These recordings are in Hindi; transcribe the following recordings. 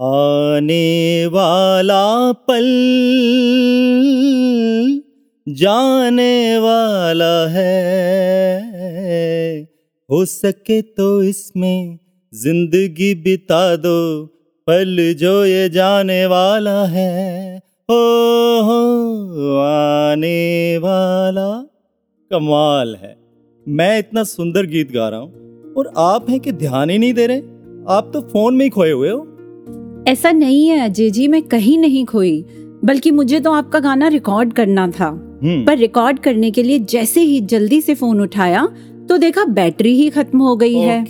आने वाला पल, जाने वाला है। हो सके तो इसमें ज़िंदगी बिता दो, पल जो ये जाने वाला है। हो हो, आने वाला कमाल है। मैं इतना सुंदर गीत गा रहा हूँ और आप हैं कि ध्यान ही नहीं दे रहे। आप तो फ़ोन में ही खोए हुए हो। ऐसा नहीं है अजय जी मैं कहीं नहीं खोई बल्कि मुझे तो आपका गाना रिकॉर्ड करना था। हम्म, पर रिकॉर्ड करने के लिए जैसे ही जल्दी से फ़ोन उठाया तो देखा बैटरी ही खत्म हो गई है।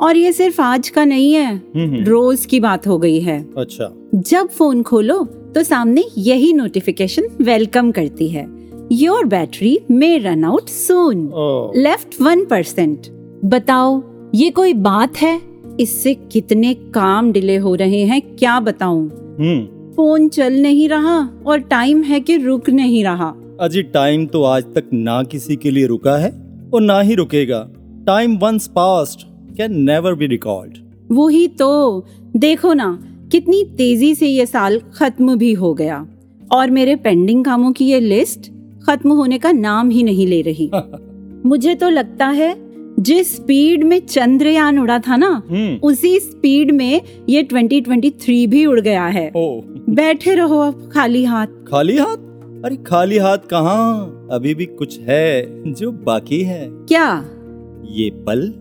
और ये सिर्फ़ आज का नहीं है हम्म, हम्म, रोज की बात हो गई है। अच्छा। जब फ़ोन खोलो तो सामने यही नोटिफिकेशन वेलकम करती है। Your battery may run out soon left one percent बताओ ये कोई बात है? इससे कितने काम डिले हो रहे हैं क्या बताऊँ? हम्म। फ़ोन चल नहीं रहा और टाइम है कि रुक नहीं रहा। अजी टाइम तो आज तक ना किसी के लिए रुका है और ना ही रुकेगा। Time once past can never be record वही तो देखो ना कितनी तेज़ी से ये साल खत्म भी हो गया। और मेरे पेंडिंग कामों की ये लिस्ट खत्म होने का नाम ही नहीं ले रही। मुझे तो लगता है जिस स्पीड में चंद्रयान उड़ा था ना हम्म। उसी स्पीड में ये 2023 भी उड़ गया है। ओ। बैठे रहो अब खाली हाथ। खाली हाथ? अरे खाली हाथ कहाँ? अभी भी कुछ है जो बाकी है। क्या? ये पल।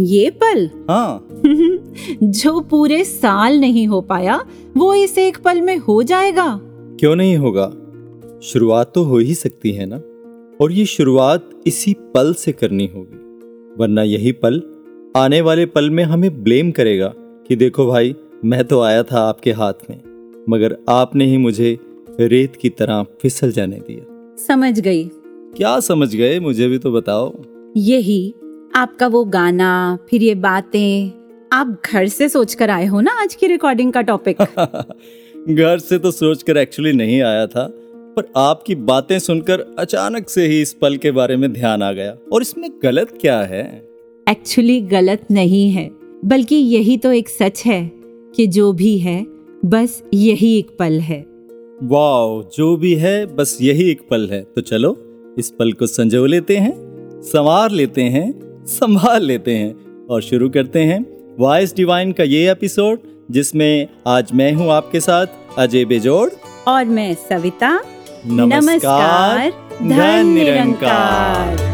ये पल? हाँ। जो पूरे साल नहीं हो पाया वो इस एक पल में हो जाएगा। क्यों नहीं होगा? शुरुआत तो हो ही सकती है ना? और ये शुरुआत इसी पल से करनी होगी। वरना यही पल आने वाले पल में हमें ब्लेम करेगा कि देखो भाई मैं तो आया था आपके हाथ में मगर आपने ही मुझे रेत की तरह फिसल जाने दिया। समझ गई। क्या समझ गए? मुझे भी तो बताओ। यही आपका वो गाना फिर ये बातें आप घर से सोच कर आए हो ना आज की रिकॉर्डिंग का टॉपिक घर से तो सोचकर एक्चुअली नहीं आया था पर आपकी बातें सुनकर अचानक से ही इस पल के बारे में ध्यान आ गया। और इसमें गलत क्या है? एक्चुअली गलत नहीं है बल्कि यही तो एक सच है कि जो भी है बस यही एक पल है। वाह जो भी है बस यही एक पल है। तो चलो इस पल को संजो लेते हैं संवार लेते हैं संभाल लेते हैं और शुरू करते हैं वॉइस डिवाइन का ये एपिसोड जिसमें आज मैं हूँ आपके साथ अजय बेजोड़ और मैं सविता। नमस्कार, Dhan Nirankar.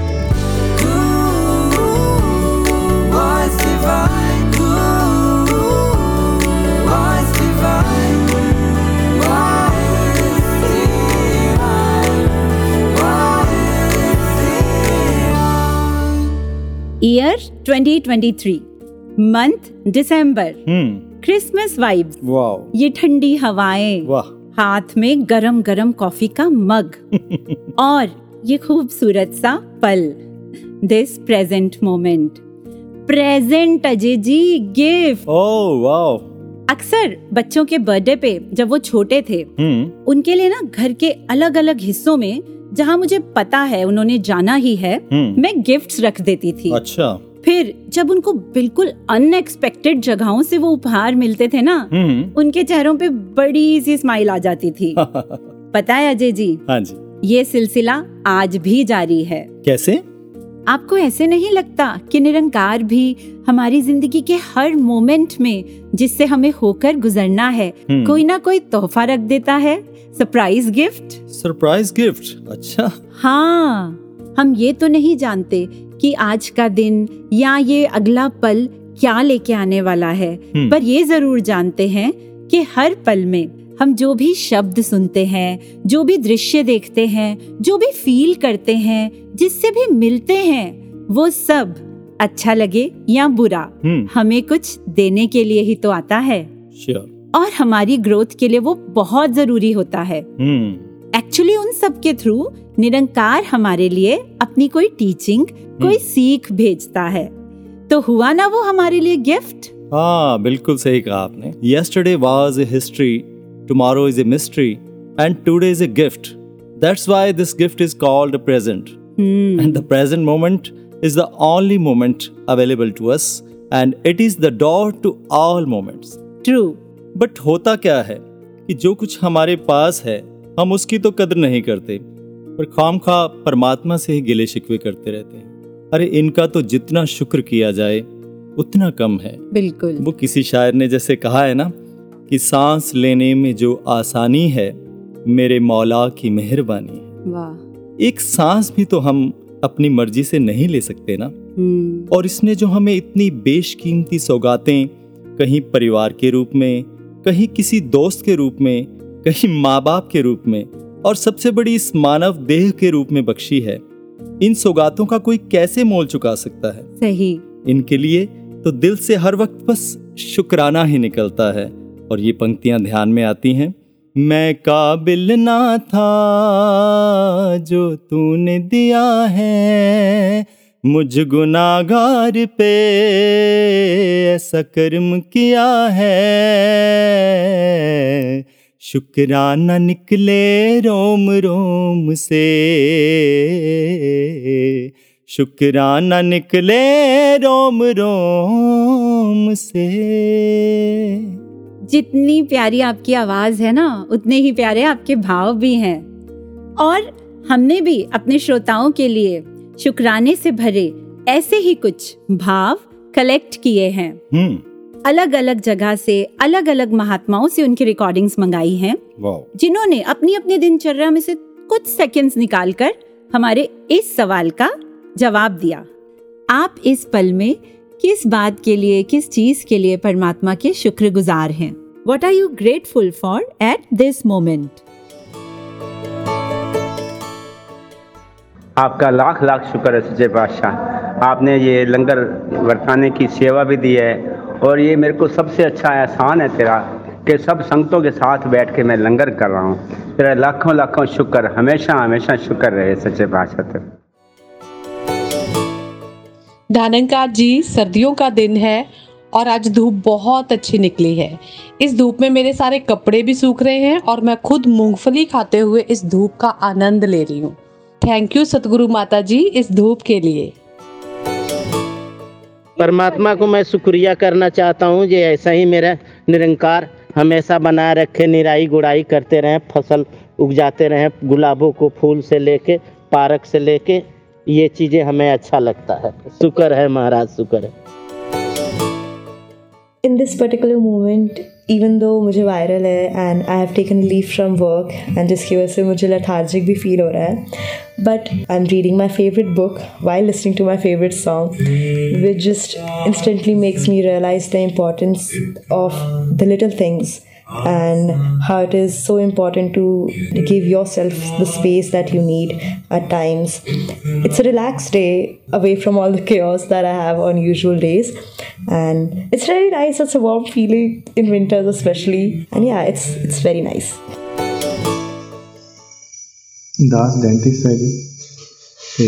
Year 2023 month December Christmas vibes वाह ये ठंडी हवाएँ। वाह। हाथ में गरम गरम कॉफ़ी का मग। और ये खूबसूरत सा पल। This present moment present Ajay ji gift ओह वाह अक्सर बच्चों के बर्थडे पे जब वो छोटे थे हम्म। उनके लिए ना घर के अलग अलग हिस्सों में जहाँ मुझे पता है उन्होंने जाना ही है हम्म। मैं गिफ्ट्स रख देती थी। अच्छा। फिर जब उनको बिल्कुल अनएक्सपेक्टेड जगहों से वो उपहार मिलते थे ना हम्म। उनके चेहरों पे बड़ी सी स्माइल आ जाती थी। पता है अजय जी? हाँ जी। ये सिलसिला आज भी जारी है। कैसे? आपको ऐसे नहीं लगता कि निरंकार भी हमारी ज़िंदगी के हर मोमेंट में जिससे हमें होकर गुजरना है हम्म। कोई ना कोई तोहफा रख देता है? सरप्राइज़ गिफ्ट सरप्राइज़ गिफ्ट अच्छा। हाँ हम ये तो नहीं जानते कि आज का दिन या ये अगला पल क्या लेके आने वाला है। हम्म। पर ये ज़रूर जानते हैं कि हर पल में हम जो भी शब्द सुनते हैं जो भी दृश्य देखते हैं जो भी फील करते हैं जिससे भी मिलते हैं वो सब अच्छा लगे या बुरा हम्म। हमें कुछ देने के लिए ही तो आता है। श्योर और हमारी ग्रोथ के लिए वो बहुत ज़रूरी होता है। हम्म। एक्चुअली उन सब के थ्रू निरंकार हमारे लिए अपनी कोई टीचिंग कोई सीख भेजता है। तो हुआ ना वो हमारे लिए गिफ्ट हाँ बिल्कुल सही कहा आपने। Yesterday was a history tomorrow is a mystery and today is a gift that's why this gift is called present and the present moment is the only moment available to us and it is the door to all moments true but होता क्या है कि जो कुछ हमारे पास है हम उसकी तो कदर नहीं करते पर खाम खा परमात्मा से ही गिले शिकवे करते रहते हैं। अरे इनका तो जितना शुक्र किया जाए उतना कम है। बिल्कुल। वो किसी शायर ने जैसे कहा है ना कि सांस लेने में जो आसानी है मेरे मौला की मेहरबानी है। वाह। एक सांस भी तो हम अपनी मर्ज़ी से नहीं ले सकते ना। हम्म, और इसने जो हमें इतनी बेशकीमती सौगातें कहीं परिवार के रूप में कहीं किसी दोस्त के रूप में कहीं माँ बाप के रूप में और सबसे बड़ी इस मानव देह के रूप में बख्शी है। इन सौगातों का कोई कैसे मोल चुका सकता है? सही। इनके लिए तो दिल से हर वक्त बस शुक्राना ही निकलता है। और ये पंक्तियाँ ध्यान में आती हैं। मैं काबिल ना था जो तूने दिया है। मुझ गुनागार पे ऐसा कर्म किया है। शुक्राना निकले रोम रोम से। शुक्राना निकले रोम रोम से। जितनी प्यारी आपकी आवाज़ है ना उतने ही प्यारे आपके भाव भी हैं। और हमने भी अपने श्रोताओं के लिए शुक्राने से भरे ऐसे ही कुछ भाव कलेक्ट किए हैं। हम्म। अलग अलग जगह से अलग अलग महात्माओं से उनकी रिकॉर्डिंग्स मंगाई हैं। जिन्होंने अपनी अपनी दिनचर्या में से कुछ सेकंड्स निकालकर हमारे इस सवाल का जवाब दिया। आप इस पल में किस बात के लिए किस चीज़ के लिए परमात्मा के शुक्रगुजार हैं? What are you grateful for at this moment आपका लाख लाख शुक्र है सच्चे बादशाह आपने ये लंगर बरसाने की सेवा भी दी है और ये मेरे को सबसे अच्छा एहसान है तेरा कि सब संगतों के साथ बैठ के मैं लंगर कर रहा हूँ। तेरा लाखों लाखों शुक्र, हमेशा हमेशा शुक्र रहे सच्चे बादशाह तेरा। धानंकार जी, सर्दियों का दिन है और आज धूप बहुत अच्छी निकली है। इस धूप में मेरे सारे कपड़े भी सूख रहे हैं और मैं खुद मूंगफली खाते हुए इस धूप का आनंद ले रही हूँ। थैंक यू सतगुरु माता जी, इस धूप के लिए। परमात्मा को मैं शुक्रिया करना चाहता हूँ ये ऐसा ही मेरा निरंकार हमेशा बनाए रखे, निराई गुड़ाई करते रहें, फ़सल उगजाते रहें, गुलाबों को फूल से लेके पारक से लेके, ये चीज़ें हमें अच्छा लगता है। शुक्र है महाराज, शुक्र है। In this particular moment even though मुझे वायरल है and I have taken leave from work and जिसकी वजह से मुझे लथार्जिक भी फील हो रहा है but I am reading my favourite book while listening to my favourite song which just instantly makes me realise the importance of the little things and how it is so important to give yourself the space that you need at times. It's a relaxed day away from all the chaos that I have on usual days, and it's really nice. It's a warm feeling in winters, especially, and yeah, it's it's very nice. Das dentist ਹੈ ਜੀ ਤੇ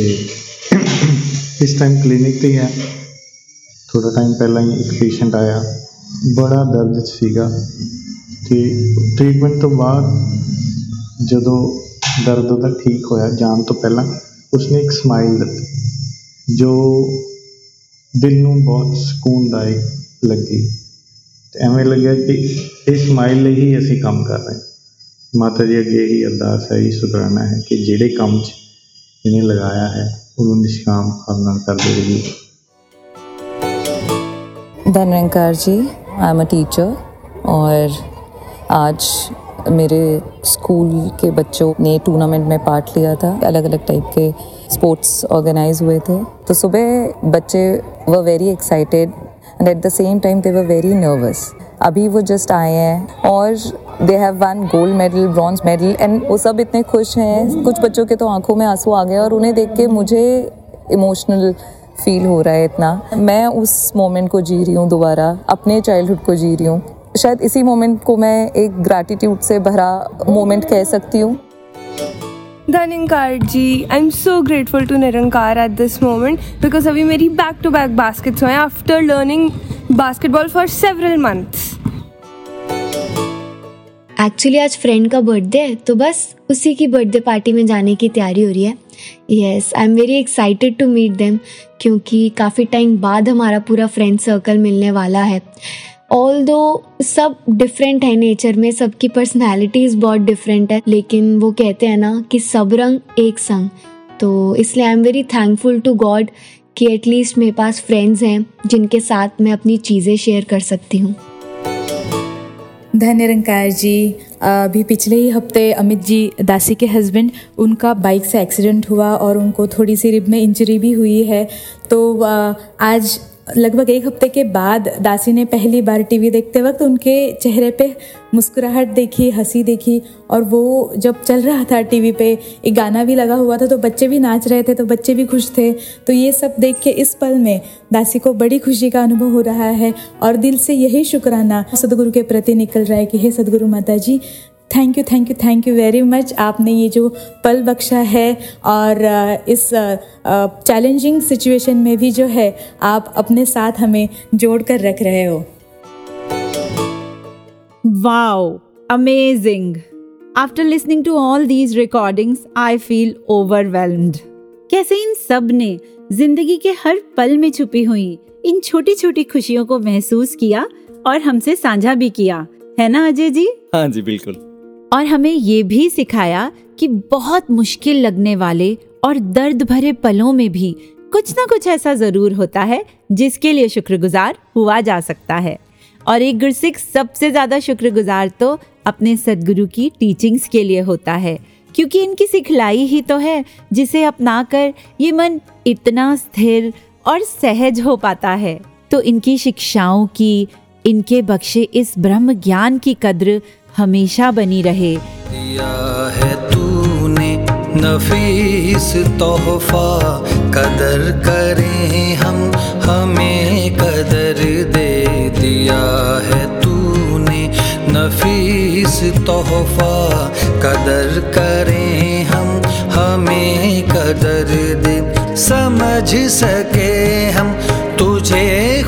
ਇਸ ਟਾਈਮ ਕਲੀਨਿਕ ਤੇ ਹੀ ਹੈ ਥੋੜਾ ਟਾਈਮ ਪਹਿਲਾਂ ਹੀ ਇੱਕ ਪੇਸ਼ੈਂਟ ਆਇਆ ਬੜਾ ਦਰਦ 'ਚ ਸੀਗਾ ਤੇ ਟ੍ਰੀਟਮੈਂਟ ਤੋਂ ਬਾਅਦ ਜਦੋਂ ਦਰਦ ਉਹਦਾ ਠੀਕ ਹੋਇਆ ਜਾਣ ਤੋਂ ਪਹਿਲਾਂ ਉਸਨੇ ਇੱਕ ਸਮਾਈਲ ਦਿੱਤੀ ਜੋ ਦਿਲ ਨੂੰ ਬਹੁਤ ਸਕੂਨਦਾਇਕ ਲੱਗੀ ਤੇ ਐਵੇਂ ਲੱਗਿਆ ਕਿ ਇਹ ਸਮਾਈਲ ਲਈ ਹੀ ਅਸੀਂ ਕੰਮ ਕਰ ਰਹੇ ਹਾਂ ਮਾਤਾ ਜੀ ਅੱਗੇ ਇਹੀ ਅਰਦਾਸ ਹੈ ਇਹ ਸ਼ੁਕਰਾਨਾ ਹੈ ਕਿ ਜਿਹੜੇ ਕੰਮ 'ਚ ਇਹਨੇ ਲਗਾਇਆ ਹੈ ਉਹਨੂੰ ਨਿਸ਼ਕਾਮ ਭਾਵ ਨਾਲ ਕਰਦੇ ਰਹੀਏ धनरंकार जी आई एम अ टीचर और आज मेरे स्कूल के बच्चों ने टूर्नामेंट में पार्ट लिया था। अलग अलग टाइप के स्पोर्ट्स ऑर्गेनाइज हुए थे। तो सुबह बच्चे were very excited and at the same time they were very nervous अभी वो जस्ट आए हैं और they have won gold medal bronze medal and वो सब इतने खुश हैं। कुछ बच्चों के तो आँखों में आँसू आ गए और उन्हें देख के मुझे इमोशनल फील हो रहा है इतना। मैं उस मोमेंट को जी रही हूँ दोबारा, अपने चाइल्डहुड को जी रही हूँ। शायद इसी मोमेंट को मैं एक ग्रैटिट्यूड से भरा मोमेंट कह सकती हूँ। Dhannirankar ji I am so grateful to Nirankar at this moment because अभी मेरी बैक टू बैक बास्केट्स हुए after learning basketball for several months actually आज फ्रेंड का बर्थडे है तो बस उसी की बर्थडे पार्टी में जाने की तैयारी हो रही है। Yes I am very excited to meet them क्योंकि काफ़ी टाइम बाद हमारा पूरा फ्रेंड सर्कल मिलने वाला है। ऑल दो सब डिफरेंट है नेचर में, सबकी पर्सनैलिटीज़ बहुत डिफरेंट है, लेकिन वो कहते हैं ना कि सब रंग एक संग। तो इसलिए I am very thankful to God कि एटलीस्ट मेरे पास फ्रेंड्स हैं जिनके साथ मैं अपनी चीज़ें शेयर कर सकती हूँ। धन्य निरंकार जी, अभी पिछले ही हफ़्ते अमित जी दासी के हस्बैंड उनका बाइक से एक्सीडेंट हुआ और उनको थोड़ी सी रिब में इंजरी भी हुई है। तो आज लगभग एक हफ़्ते के बाद दासी ने पहली बार टीवी देखते वक्त उनके चेहरे पे मुस्कुराहट देखी, हँसी देखी और वो जब चल रहा था टीवी पे, एक गाना भी लगा हुआ था तो बच्चे भी नाच रहे थे तो बच्चे भी खुश थे। तो ये सब देख के इस पल में दासी को बड़ी खुशी का अनुभव हो रहा है और दिल से यही शुक्राना सदगुरु के प्रति निकल रहा है कि हे Sadguru Mata ji thank you thank you thank you very much. आपने ये जो पल बख्शा है और इस चैलेंजिंग सिचुएशन में भी जो है आप अपने साथ हमें जोड़ कर रख रहे हो। Wow, amazing. After listening to all these recordings, I feel overwhelmed. कैसे इन सबने ज़िंदगी के हर पल में छुपी हुई इन छोटी छोटी खुशियों को महसूस किया और हमसे साझा भी किया? है ना अजय जी? हाँ जी बिल्कुल। और हमें ये भी सिखाया कि बहुत मुश्किल लगने वाले और दर्द भरे पलों में भी कुछ ना कुछ ऐसा ज़रूर होता है जिसके लिए शुक्रगुजार हुआ जा सकता है। और एक गुरसिख सबसे ज़्यादा शुक्रगुजार तो अपने सदगुरु की टीचिंग्स के लिए होता है, क्योंकि इनकी सिखलाई ही तो है जिसे अपना कर ये मन इतना स्थिर और सहज हो पाता है। तो इनकी शिक्षाओं की, इनके बख्शे इस ब्रह्म ज्ञान की कद्र हमेशा बनी रहे। दिया है तूने नफीस तोहफा। कदर करें हम, हमें कदर दे। दिया है तूने नफीस तोहफा। कदर करें हम, हमें कदर दे। समझ सके हम तुझे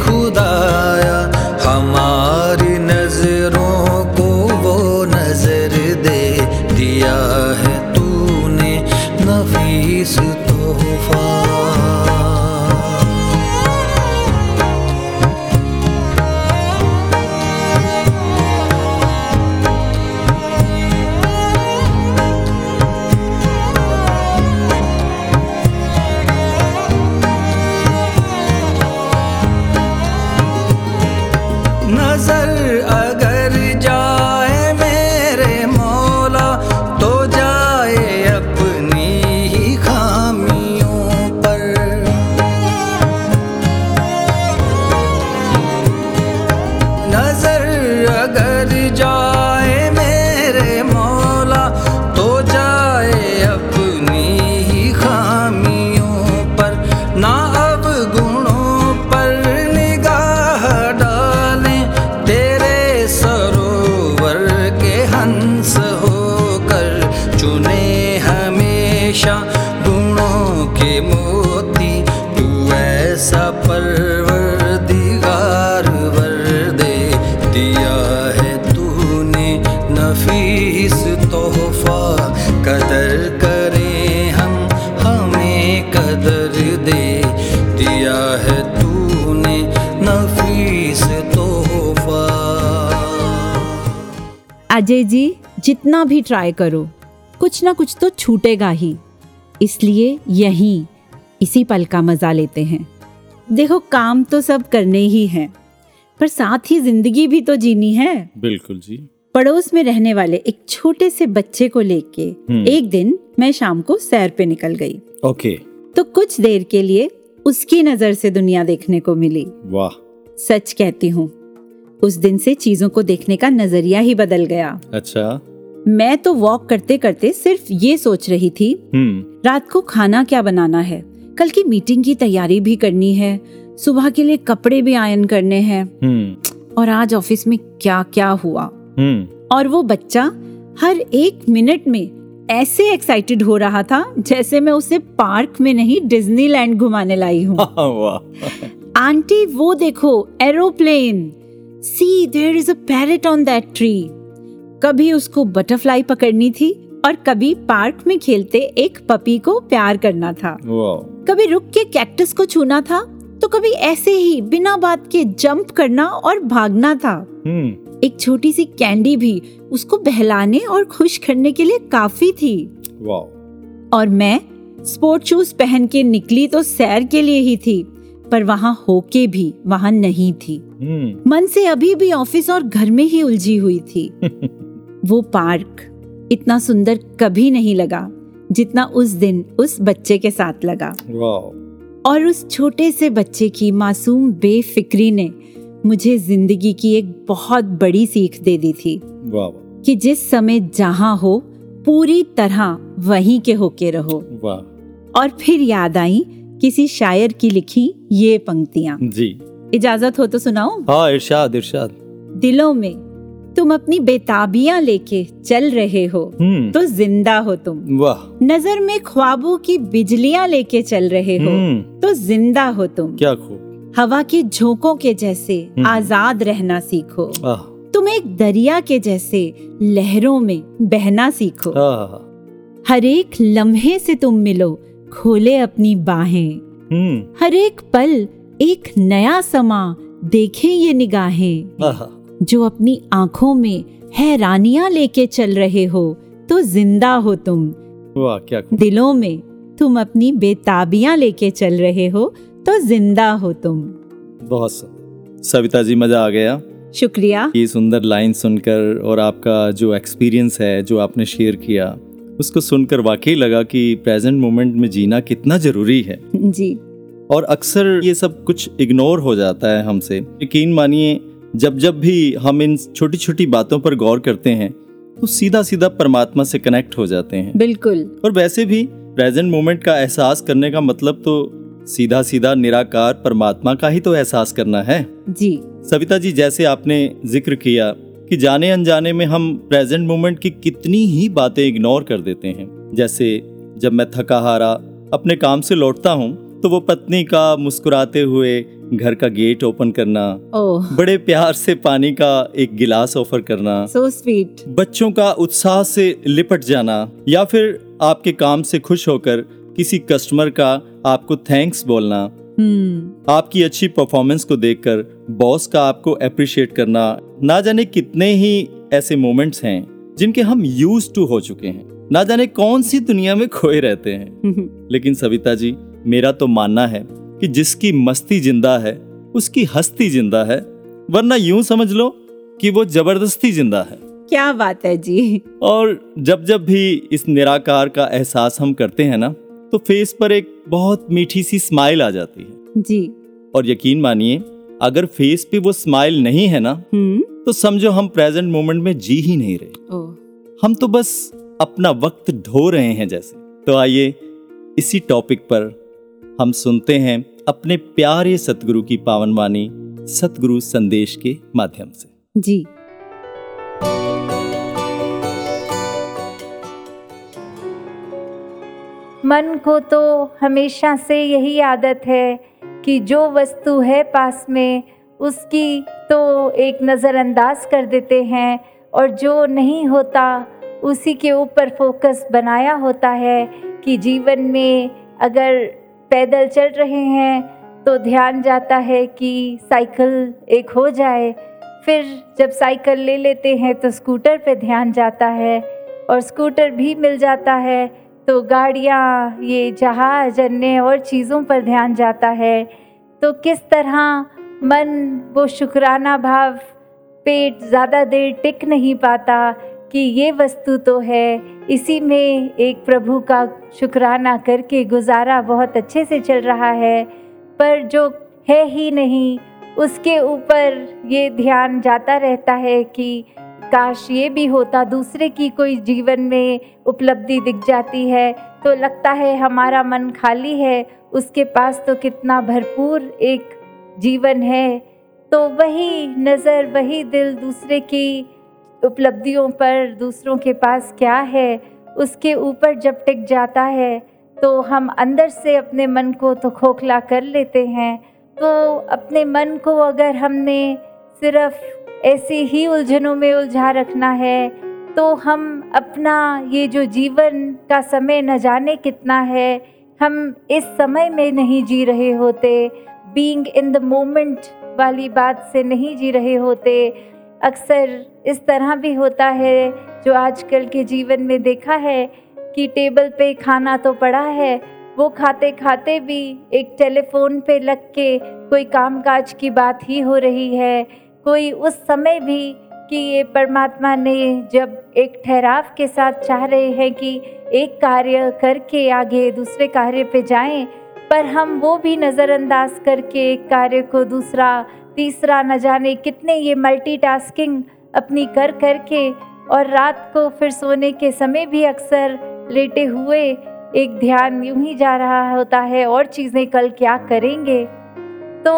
अजय जी जितना भी ट्राई करो कुछ ना कुछ तो छूटेगा ही। इसलिए यहीं इसी पल का मज़ा लेते हैं। देखो काम तो सब करने ही हैं पर साथ ही ज़िंदगी भी तो जीनी है। बिल्कुल जी। पड़ोस में रहने वाले एक छोटे से बच्चे को लेके हम्म। एक दिन मैं शाम को सैर पे निकल गई। ओके। तो कुछ देर के लिए उसकी नज़र से दुनिया देखने को मिली। वाह। सच कहती हूँ उस दिन से चीज़ों को देखने का नज़रिया ही बदल गया। अच्छा। मैं तो वॉक करते करते सिर्फ़ ये सोच रही थी हम्म। रात को खाना क्या बनाना है? कल की मीटिंग की तैयारी भी करनी है सुबह के लिए कपड़े भी आयन करने हैं। हम्म। और आज ऑफ़िस में क्या क्या हुआ? हम्म। और वो बच्चा हर एक मिनट में ऐसे एक्साइटेड हो रहा था जैसे मैं उसे पार्क में नहीं डिज्नीलैंड घुमाने लाई हूँ। आंटी वो देखो aeroplane see there is a parrot on that tree कभी उसको बटरफ्लाई पकड़नी थी और कभी पार्क में खेलते एक पपी को प्यार करना था। कभी रुक के कैक्टस को छूना था तो कभी ऐसे ही बिना बात के जंप करना और भागना था। हम्म एक छोटी सी कैंडी भी उसको बहलाने और खुश करने के लिए काफ़ी थी। और मैं स्पोर्ट शूज़ पहन के निकली तो सैर के लिए ही थी। पर वहाँ होके भी वहाँ नहीं थी। हम्म। मन से अभी भी ऑफ़िस और घर में ही उलझी हुई थी। वो पार्क इतना सुंदर कभी नहीं लगा जितना उस दिन उस बच्चे के साथ लगा। और उस छोटे से बच्चे की मासूम बेफिक्री ने मुझे ज़िंदगी की एक बहुत बड़ी सीख दे दी थी। कि जिस समय जहाँ हो पूरी तरह वहीं के होके रहो। और फिर याद आई किसी शायर की लिखी ये पंक्तियाँ। जी। इजाज़त हो तो सुनाओ। हाँ इरशाद इरशाद। दिलों में तुम अपनी बेताबियाँ लेके चल रहे हो हम्म। तो ज़िंदा हो तुम। वाह। नज़र में ख्वाबों की बिजलियाँ लेके चल रहे हो हम्म। तो ज़िंदा हो तुम। क्या खूब। हवा के झोंकों के जैसे हम्म। आज़ाद रहना सीखो। तुम एक दरिया के जैसे लहरों में बहना सीखो। हर एक लम्हे से तुम मिलो खोले अपनी बाहें। हम्म। हर एक पल एक नया समा देखे ये निगाहें। जो अपनी आँखों में हैरानियाँ लेके चल रहे हो तो ज़िंदा हो तुम। वाह क्या दिलों में तुम अपनी बेताबियाँ लेके चल रहे हो तो ज़िंदा हो तुम। बहुत सविता जी मज़ा आ गया। शुक्रिया। ये सुंदर लाइन सुनकर और आपका जो एक्सपीरियंस है जो आपने शेयर किया उसको सुनकर वाकई लगा कि प्रेजेंट मोमेंट में जीना कितना ज़रूरी है। जी। और अक्सर ये सब कुछ इग्नोर हो जाता है हमसे। यकीन मानिए जब जब भी हम इन छोटी छोटी बातों पर गौर करते हैं तो सीधा सीधा परमात्मा से कनेक्ट हो जाते हैं। बिल्कुल। और वैसे भी प्रेजेंट मोमेंट का एहसास करने का मतलब तो सीधा सीधा निराकार परमात्मा का ही तो एहसास करना है। जी। सविता जी जैसे आपने ज़िक्र किया कि जाने अनजाने में हम प्रेजेंट मोमेंट की कितनी ही बातें इग्नोर कर देते हैं। जैसे जब मैं थका हारा अपने काम से लौटता हूँ तो वो पत्नी का मुस्कुराते हुए घर का गेट ओपन करना ओह। बड़े प्यार से पानी का एक गिलास ऑफ़र करना सो स्वीट बच्चों का उत्साह से लिपट जाना या फिर आपके काम से खुश होकर किसी कस्टमर का आपको थैंक्स बोलना। हम्म। आपकी अच्छी परफॉर्मेंस को देखकर बॉस का आपको अप्रिशिएट करना ना जाने कितने ही ऐसे मोमेंट्स हैं जिनके हम यूज़ टू हो चुके हैं। ना जाने कौन सी दुनिया में खोए रहते हैं। लेकिन सविता जी मेरा तो मानना है कि जिसकी मस्ती ज़िंदा है उसकी हस्ती ज़िंदा है वरना यूँ समझ लो कि वो ज़बरदस्ती ज़िंदा है। क्या बात है जी। और जब जब भी इस निराकार का एहसास हम करते हैं ना तो फेस पर एक बहुत मीठी सी स्माइल आ जाती है। जी। और यकीन मानिए अगर फेस पे वो स्माइल नहीं है ना हम्म। तो समझो हम प्रेजेंट मोमेंट में जी ही नहीं रहे। हम तो बस अपना वक्त ढो रहे हैं जैसे। तो आइए इसी टॉपिक पर हम सुनते हैं अपने प्यारे सतगुरु की पावन वाणी सतगुरु संदेश के माध्यम से। जी। मन को तो हमेशा से यही आदत है कि जो वस्तु है पास में उसकी तो एक नज़रअंदाज कर देते हैं और जो नहीं होता, उसी के ऊपर फोकस बनाया होता है कि जीवन में अगर पैदल चल रहे हैं तो ध्यान जाता है कि साइकिल एक हो जाए। फिर जब साइकिल ले लेते हैं तो स्कूटर पे ध्यान जाता है और स्कूटर भी मिल जाता है तो गाड़ियाँ, ये जहाज़ अन्य और चीज़ों पर ध्यान जाता है। तो किस तरह मन वो शुक्राना भाव पेट ज़्यादा देर टिक नहीं पाता कि ये वस्तु तो है। इसी में एक प्रभु का शुक्राना करके गुजारा बहुत अच्छे से चल रहा है, पर जो है ही नहीं, उसके ऊपर ये ध्यान जाता रहता है कि काश ये भी होता, दूसरे की कोई जीवन में उपलब्धि दिख जाती है तो लगता है हमारा मन खाली है, उसके पास तो कितना भरपूर एक जीवन है तो वही नज़र, वही दिल दूसरे की उपलब्धियों पर दूसरों के पास क्या है, उसके ऊपर जब टिक जाता है तो हम अंदर से अपने मन को तो खोखला कर लेते हैं। तो अपने मन को अगर हमने सिर्फ़ ऐसी ही उलझनों में उलझा रखना है तो हम अपना ये जो जीवन का समय न जाने कितना है, हम इस समय में नहीं जी रहे होते। बीइंग इन द मोमेंट वाली बात से नहीं जी रहे होते, अक्सर इस तरह भी होता है, जो आजकल के जीवन में देखा है कि टेबल पे खाना तो पड़ा है, वो खाते खाते भी एक टेलीफोन पे लग के कोई कामकाज की बात ही हो रही है। कोई उस समय भी कि ये परमात्मा ने जब एक ठहराव के साथ चाह रहे हैं कि एक कार्य करके आगे दूसरे कार्य पे जाएँ पर हम वो भी नज़रअंदाज करके एक कार्य को दूसरा, तीसरा न जाने कितने ये मल्टीटास्किंग अपनी कर करके और रात को फिर सोने के समय भी अक्सर लेटे हुए एक ध्यान यूँ ही जा रहा होता है, और चीज़ें कल क्या करेंगे? तो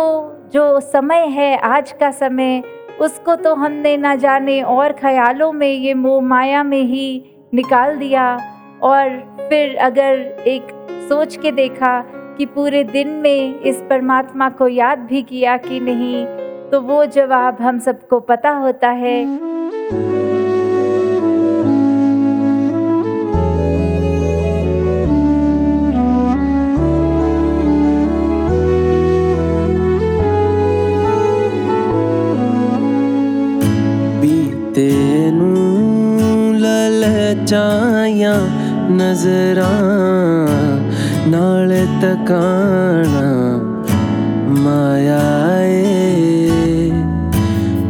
जो समय है, आज का समय, उसको तो हमने ना जाने और ख्यालों में ये मोह माया में ही निकाल दिया। और फिर अगर एक सोच के देखा कि पूरे दिन में इस परमात्मा को याद भी किया कि नहीं तो वो जवाब हम सबको पता होता है। ललचाया नजरा ਨਾਲ ਤਕਾਣਾ ਮਾਇਆ ਏ।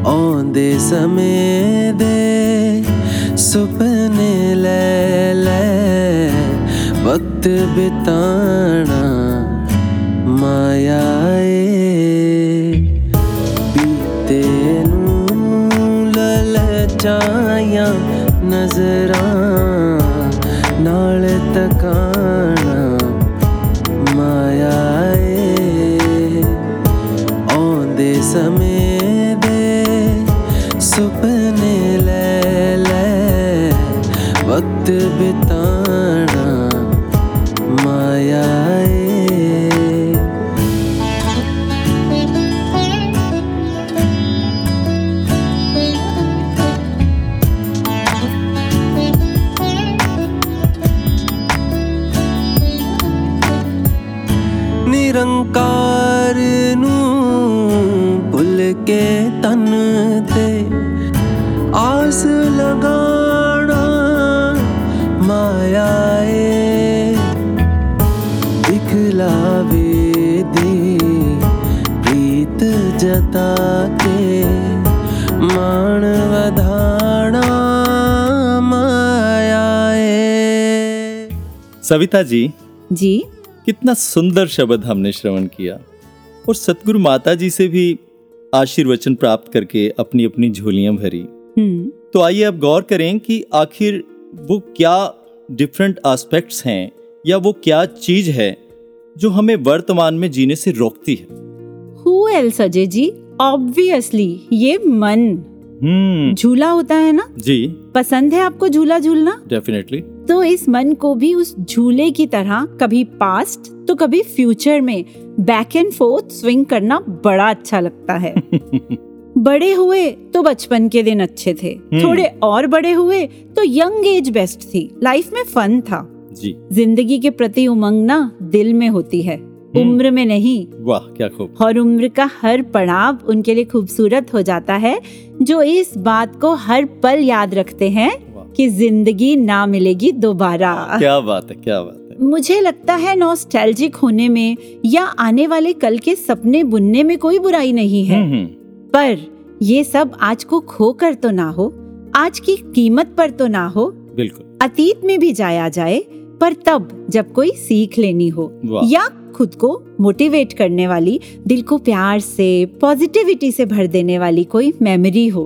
ਆਉਂਦੇ ਸਮੇਂ ਦੇ ਸੁਪਨੇ ਲੈ ਲੈ, ਵਕਤ ਬਿਤਾਣਾ ਮਾਇਆ ਏ। ਬੀਤੇ ਨੂੰ ਲਲਚਾਇਆ ਨਜ਼ਰਾਂ Bésame. सविता जी जी। कितना सुंदर शब्द हमने श्रवण किया। और सतगुरु माता जी से भी आशीर्वचन प्राप्त करके अपनी अपनी झोलियाँ भरी। हम्म। तो आइए अब गौर करें कि आखिर वो क्या डिफरेंट एस्पेक्ट्स हैं या वो क्या चीज़ है जो हमें वर्तमान में जीने से रोकती है? Who else Ajay ji? Obviously ये मन। हम्म। झूला होता है ना? जी। पसंद है आपको झूला झूलना? डेफिनेटली तो इस मन को भी उस झूले की तरह कभी पास्ट तो कभी फ्यूचर में बैक एंड फोर्थ स्विंग करना बड़ा अच्छा लगता है। बड़े हुए तो बचपन के दिन अच्छे थे। हम्म। थोड़े और बड़े हुए तो यंग एज बेस्ट थी। लाइफ में फन था। जी। ज़िंदगी के प्रति उमंग ना दिल में होती है। उम्र में नहीं। वाह क्या खूब। और उम्र का हर पड़ाव उनके लिए खूबसूरत हो जाता है जो इस बात को हर पल याद रखते हैं कि ज़िंदगी ना मिलेगी दोबारा। क्या बात है क्या बात है। मुझे लगता है नॉस्टैल्जिक होने में या आने वाले कल के सपने बुनने में कोई बुराई नहीं है। हम्म, हम्म, पर ये सब आज को खोकर तो ना हो आज की कीमत पर तो ना हो। बिल्कुल। अतीत में भी जाया जाए पर तब जब कोई सीख लेनी हो या खुद को मोटिवेट करने वाली दिल को प्यार से पॉजिटिविटी से भर देने वाली कोई मेमोरी हो।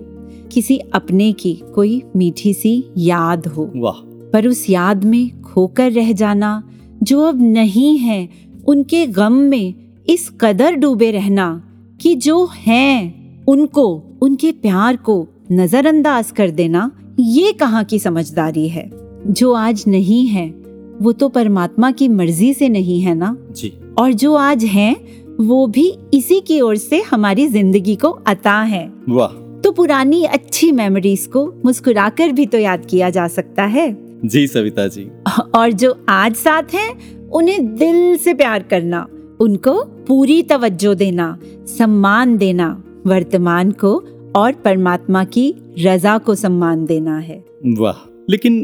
किसी अपने की कोई मीठी सी याद हो। वाह। पर उस याद में खोकर रह जाना जो अब नहीं है उनके गम में इस कदर डूबे रहना कि जो हैं उनको उनके प्यार को नजरअंदाज कर देना ये कहाँ की समझदारी है? जो आज नहीं है वो तो परमात्मा की मर्ज़ी से नहीं है ना? जी। और जो आज हैं वो भी इसी की ओर से हमारी ज़िंदगी को अता है। वाह। तो पुरानी अच्छी मेमोरीज को मुस्कुराकर भी तो याद किया जा सकता है। जी सविता जी। और जो आज साथ हैं उन्हें दिल से प्यार करना उनको पूरी तवज्जो देना सम्मान देना वर्तमान को और परमात्मा की रजा को सम्मान देना है। वाह लेकिन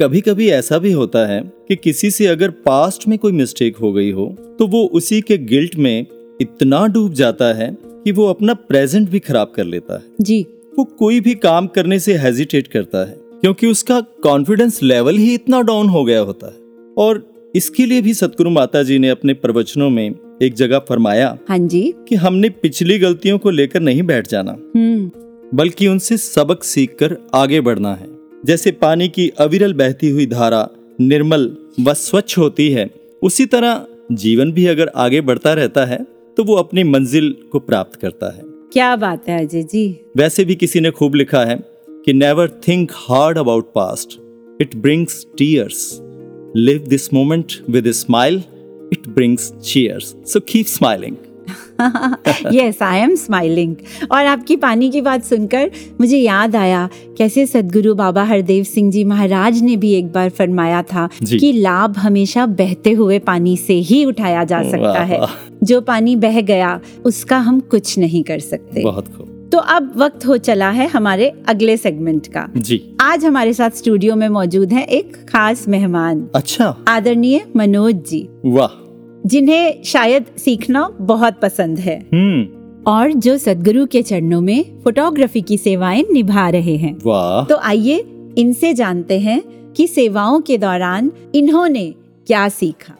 कभी कभी ऐसा भी होता है कि किसी से अगर पास्ट में कोई मिस्टेक हो गई हो तो वो उसी के गिल्ट में इतना डूब जाता है कि वो अपना प्रेजेंट भी खराब कर लेता है। जी। वो कोई भी काम करने से हेजिटेट करता है क्योंकि उसका कॉन्फिडेंस लेवल ही इतना डाउन हो गया होता है। और इसके लिए भी सतगुरु माता जी ने अपने प्रवचनों में एक जगह फरमाया हाँ जी। कि हमने पिछली गलतियों को लेकर नहीं बैठ जाना हम्म। बल्कि उनसे सबक सीखकर आगे बढ़ना है। जैसे पानी की अविरल बहती हुई धारा निर्मल व स्वच्छ होती है उसी तरह जीवन भी अगर आगे बढ़ता रहता है तो वो अपनी मंजिल को प्राप्त करता है। क्या बात है अजय जी। वैसे भी किसी ने खूब लिखा है कि never think hard about past it brings tears live this moment with smile it brings cheers so keep smiling yes I am smiling और आपकी पानी की बात सुनकर मुझे याद आया कैसे सदगुरु बाबा हरदेव सिंह जी महाराज ने भी एक बार फरमाया था। कि लाभ हमेशा बहते हुए पानी से ही उठाया जा सकता है। जो पानी बह गया उसका हम कुछ नहीं कर सकते। बहुत खूब। तो अब वक्त हो चला है हमारे अगले सेगमेंट का। जी। आज हमारे साथ स्टूडियो में मौजूद है एक खास मेहमान। अच्छा। आदरणीय मनोज जी। वाह। जिन्हें शायद सीखना बहुत पसंद है। हम्म। और जो सदगुरु के चरणों में फोटोग्राफी की सेवाएँ निभा रहे हैं। वाह। तो आइए इनसे जानते हैं कि सेवाओं के दौरान इन्होंने क्या सीखा।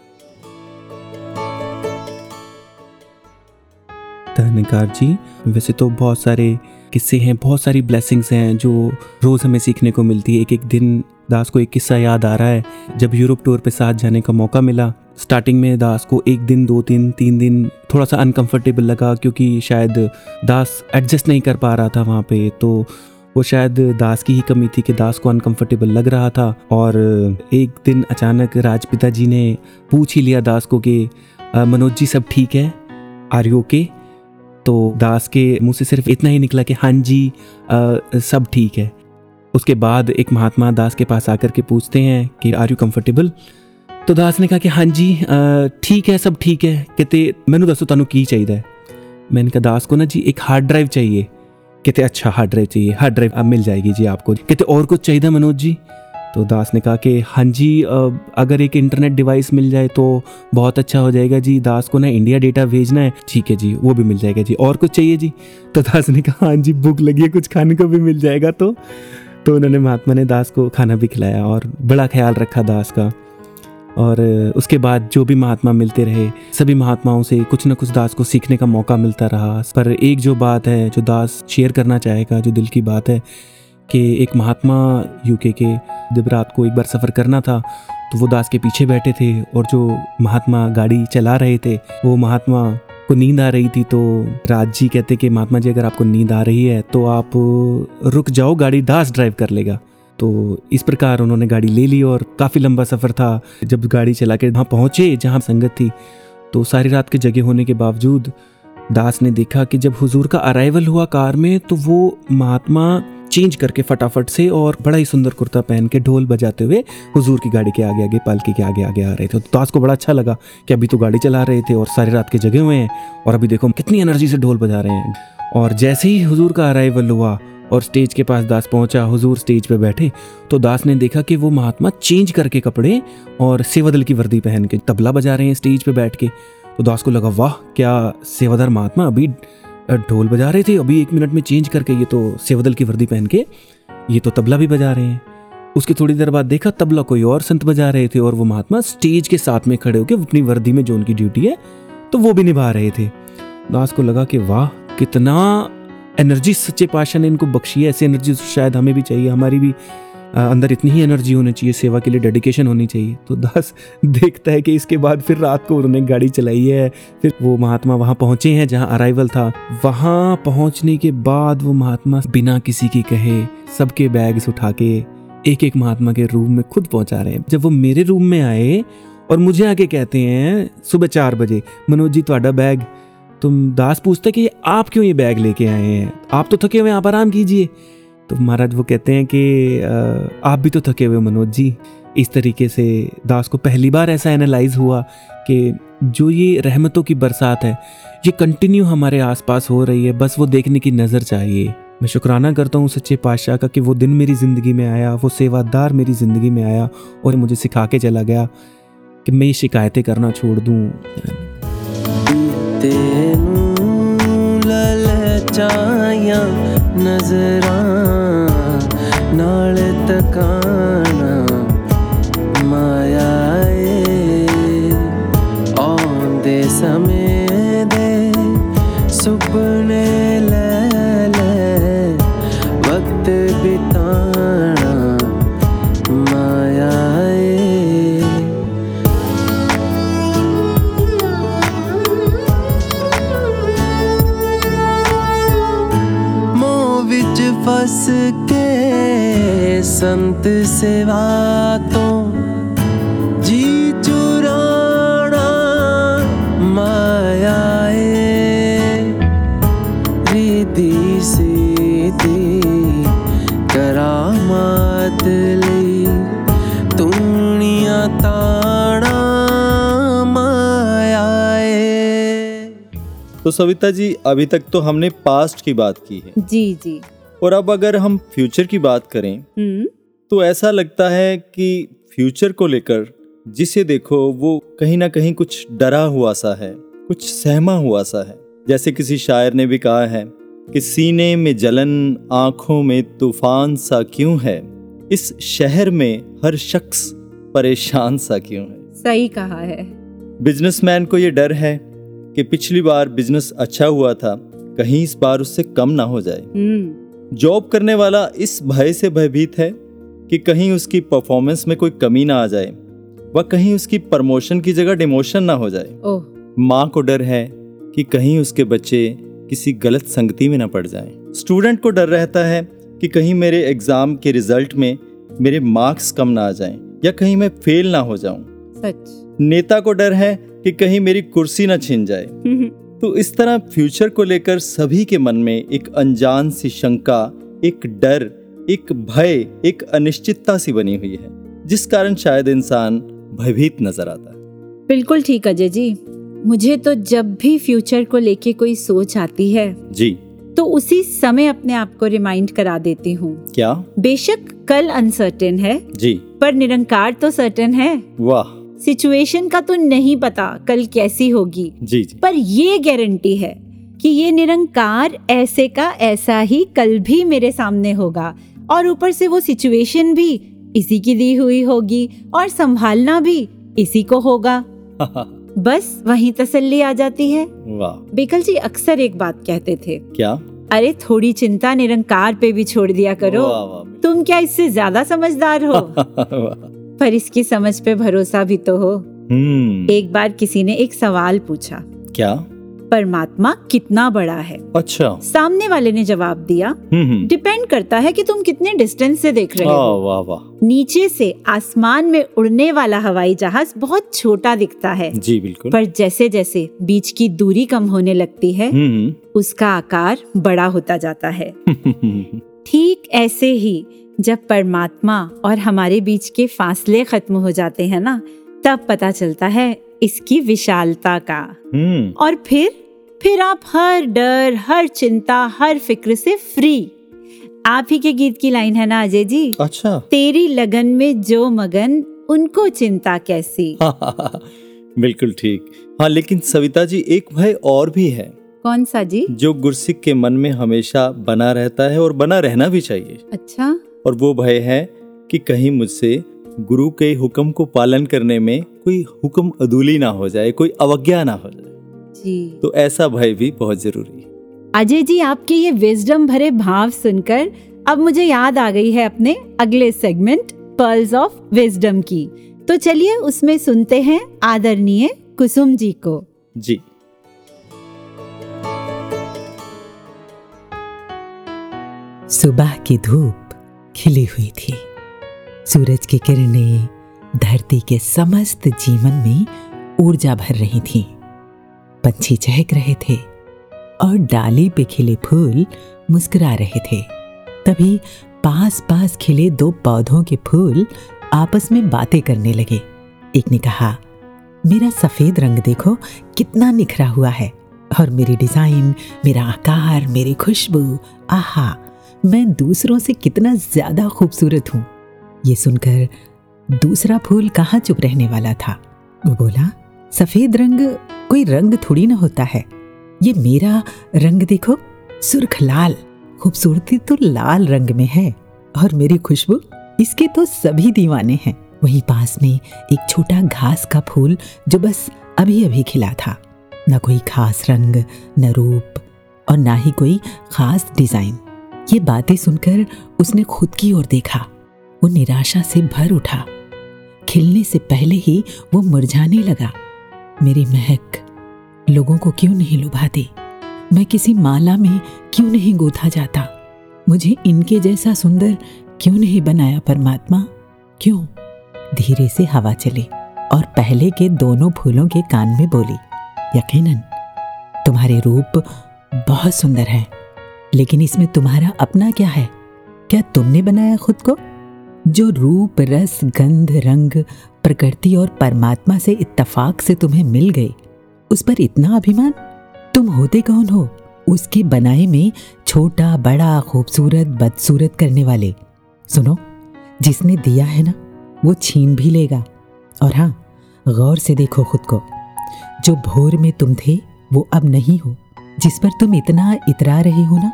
धन्यकार जी वैसे तो बहुत सारे किस्से हैं बहुत सारी ब्लेसिंग्स हैं जो रोज़ हमें सीखने को मिलती है। एक एक दिन दास को एक किस्सा याद आ रहा है। जब यूरोप टूर पे साथ जाने का मौका मिला स्टार्टिंग में दास को एक दिन दो दिन तीन दिन थोड़ा सा अनकंफर्टेबल लगा क्योंकि शायद दास एडजस्ट नहीं कर पा रहा था वहाँ पे। तो वो शायद दास की ही कमी थी कि दास को अनकंफर्टेबल लग रहा था और एक दिन अचानक राजपिता जी ने पूछ ही लिया दास को कि मनोज जी सब ठीक है? आर यू ओके तो दास के मुँह से सिर्फ़ इतना ही निकला कि हाँ जी अ, सब ठीक है। उसके बाद एक महात्मा दास के पास आकर के पूछते हैं कि आर यू कंफर्टेबल तो दास ने कहा कि हाँ जी ठीक है, सब ठीक है। कहते मैं दसो तुम की चाहिए। मैंने कहा, दास को ना जी, एक हार्ड ड्राइव चाहिए। कहते अच्छा हार्ड ड्राइव चाहिए। हार्ड ड्राइव अब मिल जाएगी जी आपको। कहते और कुछ चाहिए मनोज जी? तो दास ने कहा कि हाँ जी अगर एक इंटरनेट डिवाइस मिल जाए तो बहुत अच्छा हो जाएगा जी। दास को ना इंडिया डेटा भेजना है। ठीक है जी, वो भी मिल जाएगा जी। और कुछ चाहिए जी? तो दास ने कहा हाँ जी, भूख लगी है, कुछ खाने को भी मिल जाएगा तो? तो उन्होंने महात्मा ने दास को खाना भी खिलाया और बड़ा ख्याल रखा दास का। और उसके बाद जो भी महात्मा मिलते रहे, सभी महात्माओं से कुछ ना कुछ दास को सीखने का मौका मिलता रहा। पर एक जो बात है, जो दास शेयर करना चाहेगा, जो दिल की बात है, कि एक महात्मा यूके के जब रात को एक बार सफ़र करना था तो वो दास के पीछे बैठे थे और जो महात्मा गाड़ी चला रहे थे, वो महात्मा को नींद आ रही थी तो राज जी कहते कि महात्मा जी, अगर आपको नींद आ रही है तो आप रुक जाओ, गाड़ी दास ड्राइव कर लेगा। तो इस प्रकार उन्होंने गाड़ी ले ली और काफ़ी लंबा सफ़र था। जब गाड़ी चला के वहाँ पहुँचे, जहाँ संगत थी तो सारी रात के जगह होने के बावजूद दास ने देखा कि जब हुजूर का अराइवल हुआ कार में तो वो महात्मा चेंज करके फटाफट से और बड़ा ही सुंदर कुर्ता पहन के ढोल बजाते हुए हुजूर की गाड़ी के आगे आगे, पालकी के आगे आगे आ रहे थे। तो दास को बड़ा अच्छा लगा कि अभी तो गाड़ी चला रहे थे और सारी रात के जगे हुए हैं और अभी देखो कितनी एनर्जी से ढोल बजा रहे हैं। और जैसे ही हुजूर का अराइवल हुआ और स्टेज के पास दास पहुँचा, हुजूर स्टेज पे बैठे तो दास ने देखा कि वो महात्मा चेंज करके कपड़े और सेवादल की वर्दी पहन के तबला बजा रहे हैं स्टेज पे बैठ के। तो दास को लगा, वाह, क्या सेवादार महात्मा अभी ढोल बजा रहे थे। अभी एक मिनट में चेंज करके ये तो सेवदल की वर्दी पहन के ये तो तबला भी बजा रहे हैं। उसके थोड़ी देर बाद देखा तबला कोई और संत बजा रहे थे और वो महात्मा स्टेज के साथ में खड़े होकर अपनी वर्दी में जो उनकी ड्यूटी है तो वो भी निभा रहे थे। दास को लगा कि वाह, कितना एनर्जी सच्चे पाशाह ने इनको बख्शी है। ऐसी एनर्जी शायद हमें भी चाहिए, हमारी भी अंदर इतनी ही एनर्जी होनी चाहिए, सेवा के लिए डेडिकेशन होनी चाहिए। तो दास देखता है कि इसके बाद फिर रात को उन्होंने गाड़ी चलाई है, फिर वो महात्मा वहाँ पहुँचे हैं, जहाँ अराइवल था। वहाँ पहुँचने के बाद वो महात्मा बिना किसी के कहे, सबके बैग्स उठा के एक एक महात्मा के रूम में खुद पहुँचा रहे हैं। जब वो मेरे रूम में आए और मुझे आके कहते हैं, सुबह चार बजे, मनोज जी थोड़ा बैग तुम दास पूछते कि आप क्यों ये बैग लेके आए हैं? आप तो थके हुए आप आराम कीजिए। तो महाराज वो कहते हैं कि आप भी तो थके हुए, मनोज जी। इस तरीके से दास को पहली बार ऐसा एनालाइज हुआ कि जो ये रहमतों की बरसात है, ये कंटिन्यू हमारे आसपास हो रही है। बस वो देखने की नज़र चाहिए। मैं शुक्राना करता हूँ सच्चे पातशाह का कि वो दिन मेरी ज़िंदगी में आया, वो सेवादार मेरी ज़िंदगी में आया और मुझे सिखा के चला गया कि मैं ये शिकायतें करना छोड़ दूँ। ਲਲਚਾਇਆ ਨਜ਼ਰਾਂ ਨਾਲ ਤਕਾਣਾ संत सेवा तो जी चुराना माया रीति सीधी करामात ली तुणिया ताना मायाए तो सविता जी अभी तक तो हमने पास्ट की बात की है। जी जी। और अब अगर हम फ्यूचर की बात करें हम्म। तो ऐसा लगता है कि फ्यूचर को लेकर जिसे देखो वो कहीं ना कहीं कुछ डरा हुआ सा है कुछ सहमा हुआ सा है। जैसे किसी शायर ने भी कहा है कि सीने में जलन आँखों में तूफ़ान सा क्यों है? इस शहर में हर शख्स परेशान सा क्यों है? सही कहा है। बिजनेसमैन को ये डर है कि पिछली बार बिज़नेस अच्छा हुआ था कहीं इस बार उससे कम ना हो जाए। हम्म। जॉब करने वाला इस भय से भयभीत है कि कहीं उसकी परफॉर्मेंस में कोई कमी ना आ जाए व कहीं उसकी प्रमोशन की जगह डिमोशन ना हो जाए। माँ को डर है कि कहीं उसके बच्चे किसी गलत संगति में ना पड़ जाए। स्टूडेंट को डर रहता है कि कहीं मेरे एग्ज़ाम के रिज़ल्ट में मेरे मार्क्स कम ना आ जाएँ या कहीं मैं फेल ना हो जाऊँ। सच। नेता को डर है कि कहीं मेरी कुर्सी ना छिन जाए। हम्म, तो इस तरह फ्यूचर को लेकर सभी के मन में एक अनजान सी शंका एक डर एक भय एक अनिश्चितता सी बनी हुई है जिस कारण शायद इंसान भयभीत नज़र आता है। बिल्कुल ठीक अजय जी। मुझे तो जब भी फ्यूचर को लेके कोई सोच आती है जी। तो उसी समय अपने आप को रिमाइंड करा देती हूँ। क्या? बेशक कल अनसर्टेन है जी। पर निरंकार तो सर्टेन है। वाह। सिचुएशन का तो नहीं पता कल कैसी होगी। जी जी। पर ये गारंटी है कि ये निरंकार ऐसे का ऐसा ही कल भी मेरे सामने होगा। और ऊपर से वो सिचुएशन भी इसी की दी हुई होगी और संभालना भी इसी को होगा। बस वही तसल्ली आ जाती है। बेकल जी अक्सर एक बात कहते थे। क्या? अरे थोड़ी चिंता निरंकार पे भी छोड़ दिया करो। वाह वाह तुम क्या इससे ज़्यादा समझदार हो। पर इसकी समझ पे भरोसा भी तो हो। हम्म। एक बार किसी ने एक सवाल पूछा। क्या? परमात्मा कितना बड़ा है? अच्छा। सामने वाले ने जवाब दिया हम्म हम्म। डिपेंड करता है कि तुम कितने डिस्टेंस से देख रहे हो। वाह वाह नीचे से आसमान में उड़ने वाला हवाई जहाज़ बहुत छोटा दिखता है। जी बिल्कुल। पर जैसे जैसे बीच की दूरी कम होने लगती है उसका आकार बड़ा होता जाता है। ठीक ऐसे ही जब परमात्मा और हमारे बीच के फासले खत्म हो जाते हैं ना तब पता चलता है इसकी विशालता का। हम्म। और फिर फिर आप हर डर हर चिंता हर फ़िक्र से फ्री आप ही के गीत की लाइन है ना अजय जी? अच्छा। तेरी लगन में जो मगन उनको चिंता कैसी? बिल्कुल ठीक। हाँ लेकिन सविता जी एक भय और भी है। कौन सा जी? जो गुरसिक के मन में हमेशा बना रहता है और बना रहना भी चाहिए। अच्छा। और वो भय है कि कहीं मुझसे गुरु के हुक्म को पालन करने में कोई हुक्म अदूली ना हो जाए कोई अवज्ञा ना हो जाए। जी। तो ऐसा भय भी बहुत ज़रूरी है। अजय जी आपके ये विजडम भरे भाव सुनकर अब मुझे याद आ गई है अपने अगले सेगमेंट पर्ल्स ऑफ़ विजडम की। तो चलिए उसमें सुनते हैं आदरणीय कुसुम जी को। जी। सुबह की धूप खिली हुई थी। सूरज की किरणें धरती के समस्त जीवन में ऊर्जा भर रही थीं। पंछी चहक रहे थे और डाली पे खिले फूल मुस्कुरा रहे थे। तभी पास पास खिले दो पौधों के फूल आपस में बातें करने लगे। एक ने कहा, मेरा सफ़ेद रंग देखो, कितना निखरा हुआ है और मेरी डिज़ाइन, मेरा आकार, मेरी खुशबू, आहा! मैं दूसरों से कितना ज़्यादा खूबसूरत हूँ। ये सुनकर दूसरा फूल कहाँ चुप रहने वाला था? वो बोला, सफ़ेद रंग कोई रंग थोड़ी ना होता है। ये मेरा रंग देखो, सुर्ख लाल। खूबसूरती तो लाल रंग में है और मेरी खुशबू इसके तो सभी दीवाने हैं। वहीं पास में एक छोटा घास का फूल जो बस अभी अभी खिला था। न कोई खास रंग, न रूप और ना ही कोई खास डिज़ाइन। ये बातें सुनकर उसने खुद की ओर देखा। वो निराशा से भर उठा। खिलने से पहले ही वो मुरझाने लगा। मेरी महक, लोगों को क्यों नहीं लुभाती? मैं किसी माला में क्यों नहीं गोथा जाता? मुझे इनके जैसा सुंदर क्यों नहीं बनाया परमात्मा? क्यों? धीरे से हवा चली और पहले के दोनों फूलों के कान में बोली, यकीनन, तुम्हारे रूप बहुत सुंदर है। लेकिन इसमें तुम्हारा अपना क्या है? क्या तुमने बनाया खुद को? जो रूप, रस, गंध, रंग, प्रकृति और परमात्मा से इत्तफाक से तुम्हें मिल गए उस पर इतना अभिमान? तुम होते कौन हो उसके बनाए में छोटा, बड़ा, खूबसूरत, बदसूरत करने वाले? सुनो, जिसने दिया है ना, वो छीन भी लेगा। और हाँ गौर से देखो खुद को, जो भोर में तुम थे, वो अब नहीं हो, जिस पर तुम इतना इतरा रहे हो ना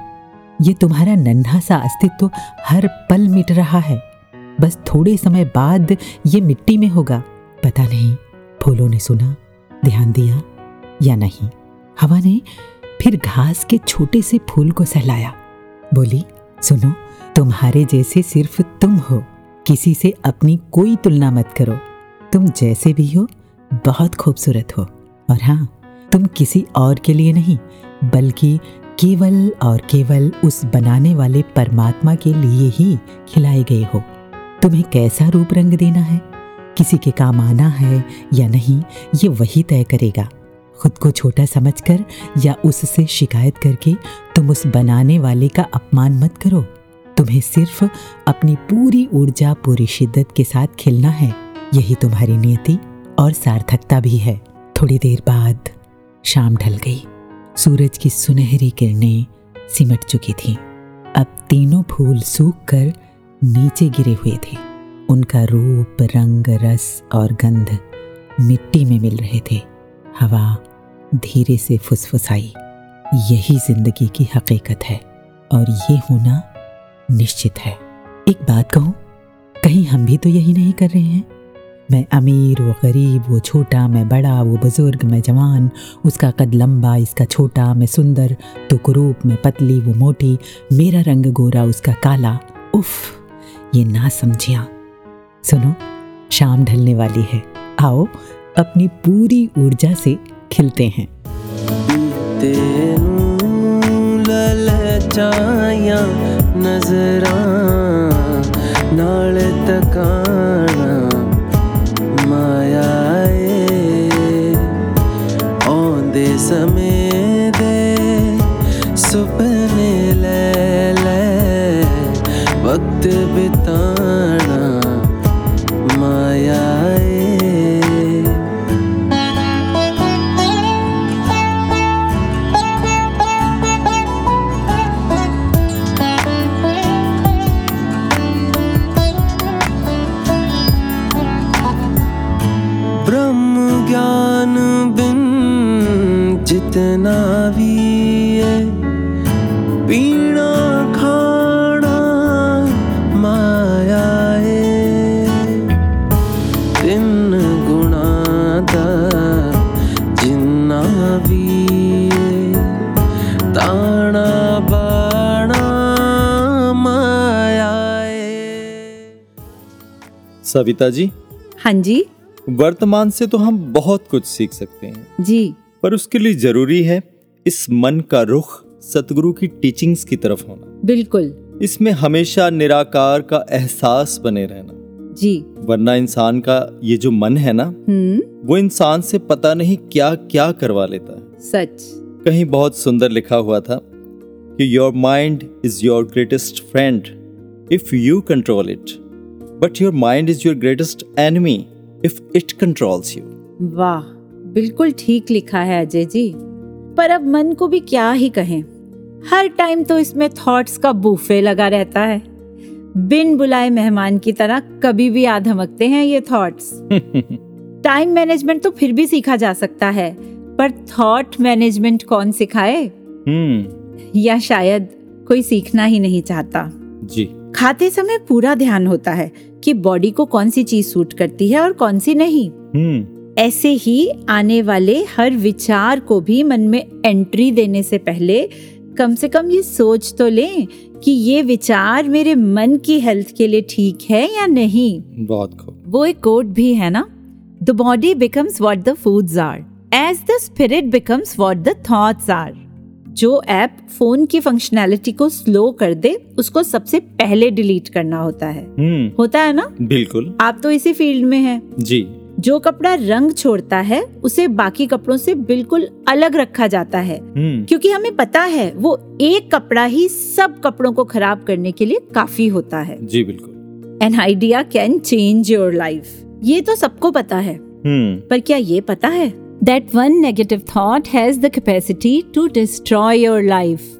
ये तुम्हारा नन्हा सा अस्तित्व हर पल मिट रहा है। बस थोड़े समय बाद ये मिट्टी में होगा। पता नहीं, फूलों ने सुना, ध्यान दिया या नहीं। हवा ने फिर घास के छोटे से फूल को सहलाया। बोली, सुनो, तुम्हारे जैसे सिर्फ़ तुम हो। किसी से अपनी कोई तुलना मत करो। तुम जैसे भी हो, बहुत खूबसूरत हो। और हाँ तुम किसी और के लिए नहीं, बल्कि केवल और केवल उस बनाने वाले परमात्मा के लिए ही खिलाए गए हो। तुम्हें कैसा रूप रंग देना है? किसी के काम आना है या नहीं, ये वही तय करेगा। खुद को छोटा समझकर या उससे शिकायत करके तुम उस बनाने वाले का अपमान मत करो। तुम्हें सिर्फ़ अपनी पूरी ऊर्जा, पूरी शिद्दत के साथ खिलना है। यही तुम्हारी नियति और सार्थकता भी है। थोड़ी देर बाद शाम ढल गई। सूरज की सुनहरी किरणें सिमट चुकी थीं। अब तीनों फूल सूख कर नीचे गिरे हुए थे। उनका रूप, रंग, रस और गंध मिट्टी में मिल रहे थे। हवा धीरे से फुसफुसाई। यही ज़िंदगी की हकीकत है और ये होना निश्चित है। एक बात कहूँ, कहीं हम भी तो यही नहीं कर रहे हैं? मैं अमीर वो गरीब वो छोटा मैं बड़ा वो बुजुर्ग मैं जवान उसका कद लंबा इसका छोटा मैं सुंदर तो कुरूप मैं पतली वो मोटी मेरा रंग गोरा उसका काला उफ़ ये ना समझिया सुनो शाम ढलने वाली है आओ अपनी पूरी ऊर्जा से खिलते हैं ਲਲਚਾਇਆ ਨਜ਼ਰਾਂ ਨਾਲ ਤਕਾਣਾ समय दे सुपने ले ले वक्त भी कितना भी है। पीना खाना माया है। गुणा दा जिन्ना भी ताना बाणा माया सविता जी हाँ जी। वर्तमान से तो हम बहुत कुछ सीख सकते हैं। जी। पर उसके लिए ज़रूरी है इस मन का रुख सतगुरु की टीचिंग्स की तरफ़ होना। बिल्कुल। इसमें हमेशा निराकार का एहसास बने रहना। जी। वरना इंसान का ये जो मन है ना हम्म। वो इंसान से पता नहीं क्या क्या करवा लेता है। सच। कहीं बहुत सुंदर लिखा हुआ था कि your mind is your greatest friend if you control it but your mind is your greatest enemy if it controls you. वाह। बिल्कुल ठीक लिखा है अजय जी। पर अब मन को भी क्या ही कहें। हर टाइम तो इसमें थॉट्स का बूफे लगा रहता है। बिन बुलाए मेहमान की तरह कभी भी आ धमकते हैं ये थॉट्स टाइम मैनेजमेंट तो फिर भी सीखा जा सकता है। पर थॉट मैनेजमेंट कौन सिखाए? हम्म। या शायद कोई सीखना ही नहीं चाहता। जी। खाते समय पूरा ध्यान होता है कि बॉडी को कौन सी चीज़ सूट करती है और कौन सी नहीं। हम्म। ऐसे ही आने वाले हर विचार को भी मन में एंट्री देने से पहले कम से कम ये सोच तो लें कि ये विचार मेरे मन की हेल्थ के लिए ठीक है या नहीं। बहुत खूब। वो एक कोट भी है ना? The body becomes what the foods are as the spirit becomes what the thoughts are जो ऐप फ़ोन की फंक्शनैलिटी को स्लो कर दे उसको सबसे पहले डिलीट करना होता है। हम्म। होता है ना? बिल्कुल। आप तो इसी फ़ील्ड में हैं। जी। जो कपड़ा रंग छोड़ता है उसे बाकी कपड़ों से बिल्कुल अलग रखा जाता है। हम्म। क्योंकि हमें पता है वो एक कपड़ा ही सब कपड़ों को खराब करने के लिए काफ़ी होता है। जी बिल्कुल। An idea can change your life ये तो सबको पता है। हम्म। पर क्या ये पता है? That one negative thought has the capacity to destroy your life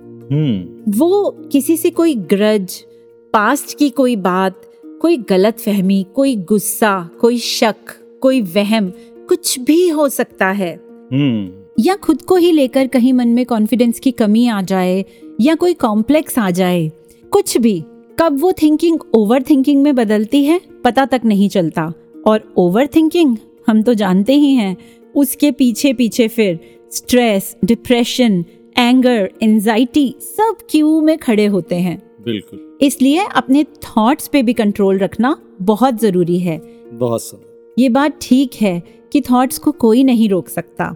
वो किसी से कोई ग्रज पास्ट की कोई बात कोई गलत फहमी कोई गुस्सा कोई शक कोई वहम कुछ भी हो सकता है। हम्म। या खुद को ही लेकर कहीं मन में कॉन्फिडेंस की कमी आ जाए या कोई कॉम्प्लेक्स आ जाए कुछ भी कब वो थिंकिंग ओवर थिंकिंग में बदलती है पता तक नहीं चलता। और ओवर थिंकिंग हम तो जानते ही हैं उसके पीछे पीछे फिर स्ट्रेस डिप्रेशन एंगर एंजाइटी सब क्यू में खड़े होते हैं। बिल्कुल। इसलिए अपने थॉट्स पे भी कंट्रोल रखना बहुत ज़रूरी है। बहुत सुंदर ये बात ठीक है कि थॉट्स को कोई नहीं रोक सकता।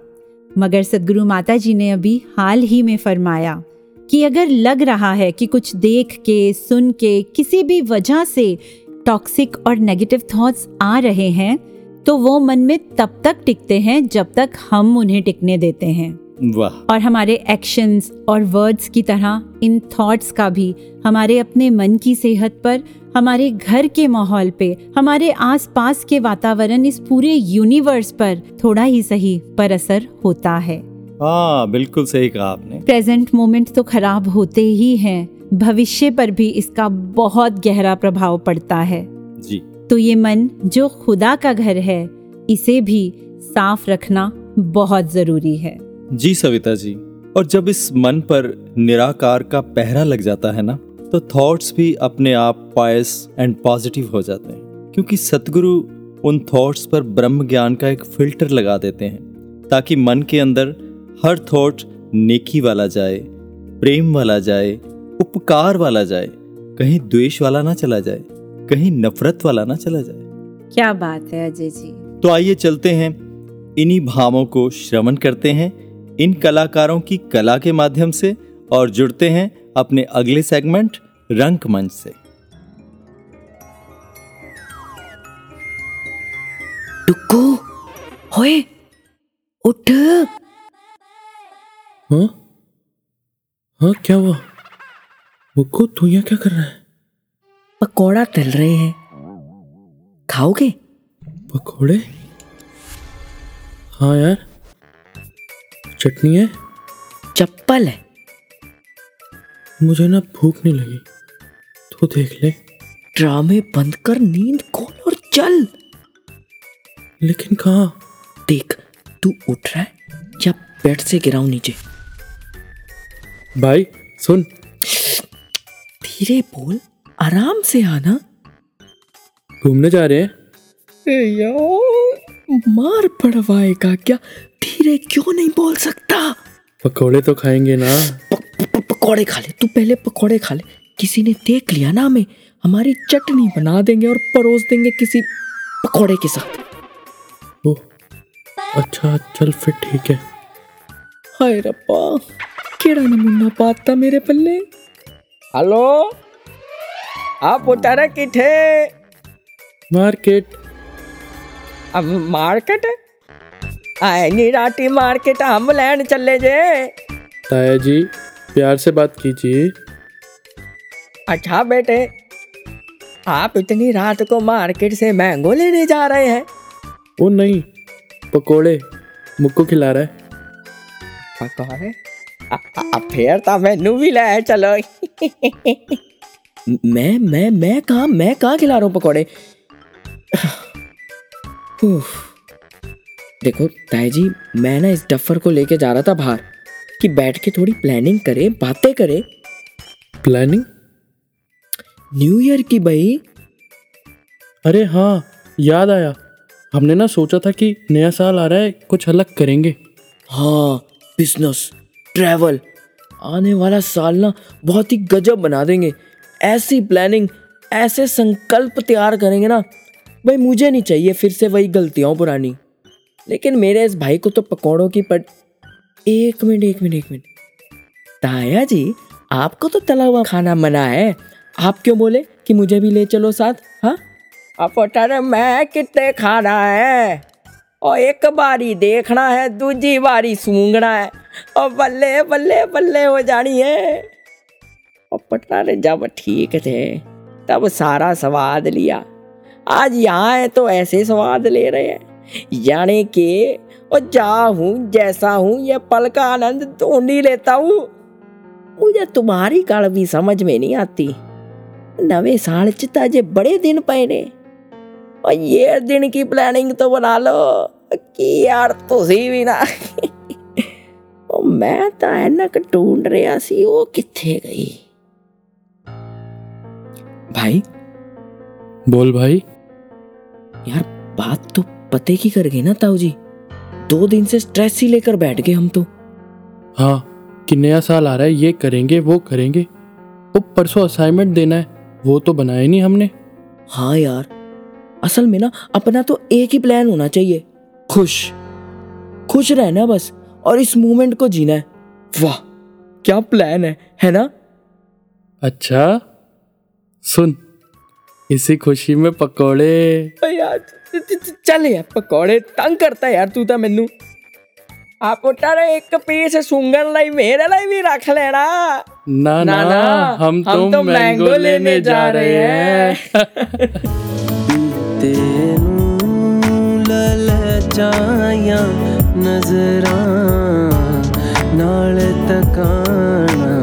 मगर सदगुरु माता जी ने अभी हाल ही में फरमाया कि अगर लग रहा है कि कुछ देख के सुन के किसी भी वजह से टॉक्सिक और नेगेटिव थॉट्स आ रहे हैं तो वो मन में तब तक टिकते हैं जब तक हम उन्हें टिकने देते हैं। वाह। और हमारे एक्शंस और वर्ड्स की तरह इन थॉट्स का भी हमारे अपने मन की सेहत पर हमारे घर के माहौल पे हमारे आसपास के वातावरण इस पूरे यूनिवर्स पर थोड़ा ही सही पर असर होता है। हाँ बिल्कुल सही कहा आपने। प्रेजेंट मोमेंट तो खराब होते ही हैं। भविष्य पर भी इसका बहुत गहरा प्रभाव पड़ता है। जी। तो ये मन जो खुदा का घर है इसे भी साफ़ रखना बहुत ज़रूरी है। जी सविता जी और जब इस मन पर निराकार का पहरा लग जाता है ना तो थॉट्स भी अपने आप पायस एंड पॉजिटिव हो जाते हैं। क्योंकि सतगुरु उन थॉट्स पर ब्रह्म ज्ञान का एक फ़िल्टर लगा देते हैं ताकि मन के अंदर हर थॉट नेकी वाला जाए प्रेम वाला जाए उपकार वाला जाए कहीं द्वेष वाला ना चला जाए कहीं नफरत वाला ना चला जाए। क्या बात है अजय जी। तो आइए चलते हैं इन्हीं भावों को श्रवण करते हैं इन कलाकारों की कला के माध्यम से और जुड़ते हैं अपने अगले सेगमेंट रंग मंच से। टुक्कू होए उठ। हाँ? हाँ क्या हुआ? मुक्कू तू यहाँ क्या कर रहा है? पकौड़ा तल रहे हैं। खाओगे? पकोड़े? हाँ यार। चटनी है? चप्पल है। मुझे ना भूख नहीं लगी। तू देख ले। ड्रामे बंद कर नींद खोल और चल। लेकिन कहा? देख तू उठ रहा है या बेड से गिराऊं नीचे? भाई सुन। धीरे बोल आराम से आना। घूमने जा रहे हैं? यार मार पड़वाएगा क्या? धीरे क्यों नहीं बोल सकता? पकोड़े तो खाएँगे ना। पकौड़े खा ले तू पहले पकौड़े खा ले। किसी ने देख लिया ना हमें। हमारी चटनी बना देंगे और परोस देंगे किसी पकौड़े के साथ। ओ अच्छा चल फिर ठीक है। हाय रब्बा केड़ा नमूना पाता मेरे पल्ले? हेलो आप उतारा किथे? मार्केट। अब मार्केट? आए नी राती मार्केट हम लैन चले जे। ताया जी प्यार से बात कीजिए। अच्छा बेटे आप इतनी रात को मार्केट से मैंगो लेने जा रहे हैं। वो नहीं पकोड़े मुक्को खिला रहा है। पकौड़े? फिर तो मैनू भी ले चलो। मैं मैं मैं कहा मैं कहा खिला रहा हूँ पकौड़े? देखो ताई जी मैं ना इस डफर को लेके जा रहा था बाहर कि बैठ के थोड़ी प्लानिंग करें बातें करें। प्लानिंग न्यू ईयर की भाई अरे हाँ याद आया। हमने ना सोचा था कि नया साल आ रहा है कुछ अलग करेंगे। हाँ बिज़नेस ट्रैवल आने वाला साल ना बहुत ही गजब बना देंगे। ऐसी प्लानिंग ऐसे संकल्प तैयार करेंगे ना। भाई मुझे नहीं चाहिए फिर से वही गलतियाँ पुरानी। लेकिन मेरे इस भाई को तो पकौड़ों की पट एक मिनट एक मिनट एक मिनट। ताया जी आपको तो तला हुआ खाना मना है। आप क्यों बोले कि मुझे भी ले चलो साथ हाँ? अरे मैं कितने खाना है? और एक बारी देखना है, दूजी बारी सूंघना है। और बल्ले बल्ले बल्ले हो जानी है। और पटारे जब ठीक थे, तब सारा स्वाद लिया। आज यहाँ है तो ऐसे स्वाद ले रहे हैं। यानी कि और जा हूँ, जैसा हूँ, ये पल का आनंद तो नहीं लेता हूँ। मुझे तुम्हारी कड़वी समझ में नहीं आती। नवे साल च ताजे बड़े दिन पए ने और ये दिन की प्लानिंग तो बना लो कि यार ਤੁਸੀਂ ਵੀ ਨਾ ਉਹ ਮੈਂ ਤਾਂ ਐਨਕ ਢੂੰਡ ਰਿਹਾ ਸੀ ਉਹ ਕਿੱਥੇ ਗਈ भाई बोल भाई यार बात तो पते की कर गए ना ताऊ जी दो दिन से स्ट्रेस ही लेकर बैठ गए हम तो हाँ कि नया साल आ रहा है ये करेंगे वो करेंगे वो परसों असाइनमेंट देना है वो तो बनाया नहीं हमने। हाँ यार असल में ना अपना तो एक ही प्लान होना चाहिए। खुश। खुश रहना बस और इस मोमेंट को जीना है। वाह क्या प्लान है है ना? अच्छा सुन इसी खुशी में पकौड़े। यार चल यार पकौड़े तंग करता यार तू तो मैनू। ਤੂੰ ਤਾਂ ਮੈਨੂੰ ਆ ਪੁੱਟਰ ਇੱਕ ਪੀਸ ਸੁੰਗਣ ਲਈ ਮੇਰੇ ਲਈ ਵੀ ਰੱਖ ਲੈਣਾ ना ना, ना, हम, हम तो तो मैंगो मैंगो लेने लेने जा जा रहे रहे हैं ਤੈਨੂੰ ਲਲਚਾਇਆ ਨਜ਼ਰਾਂ ਨਾਲ ਤਕਾਣਾ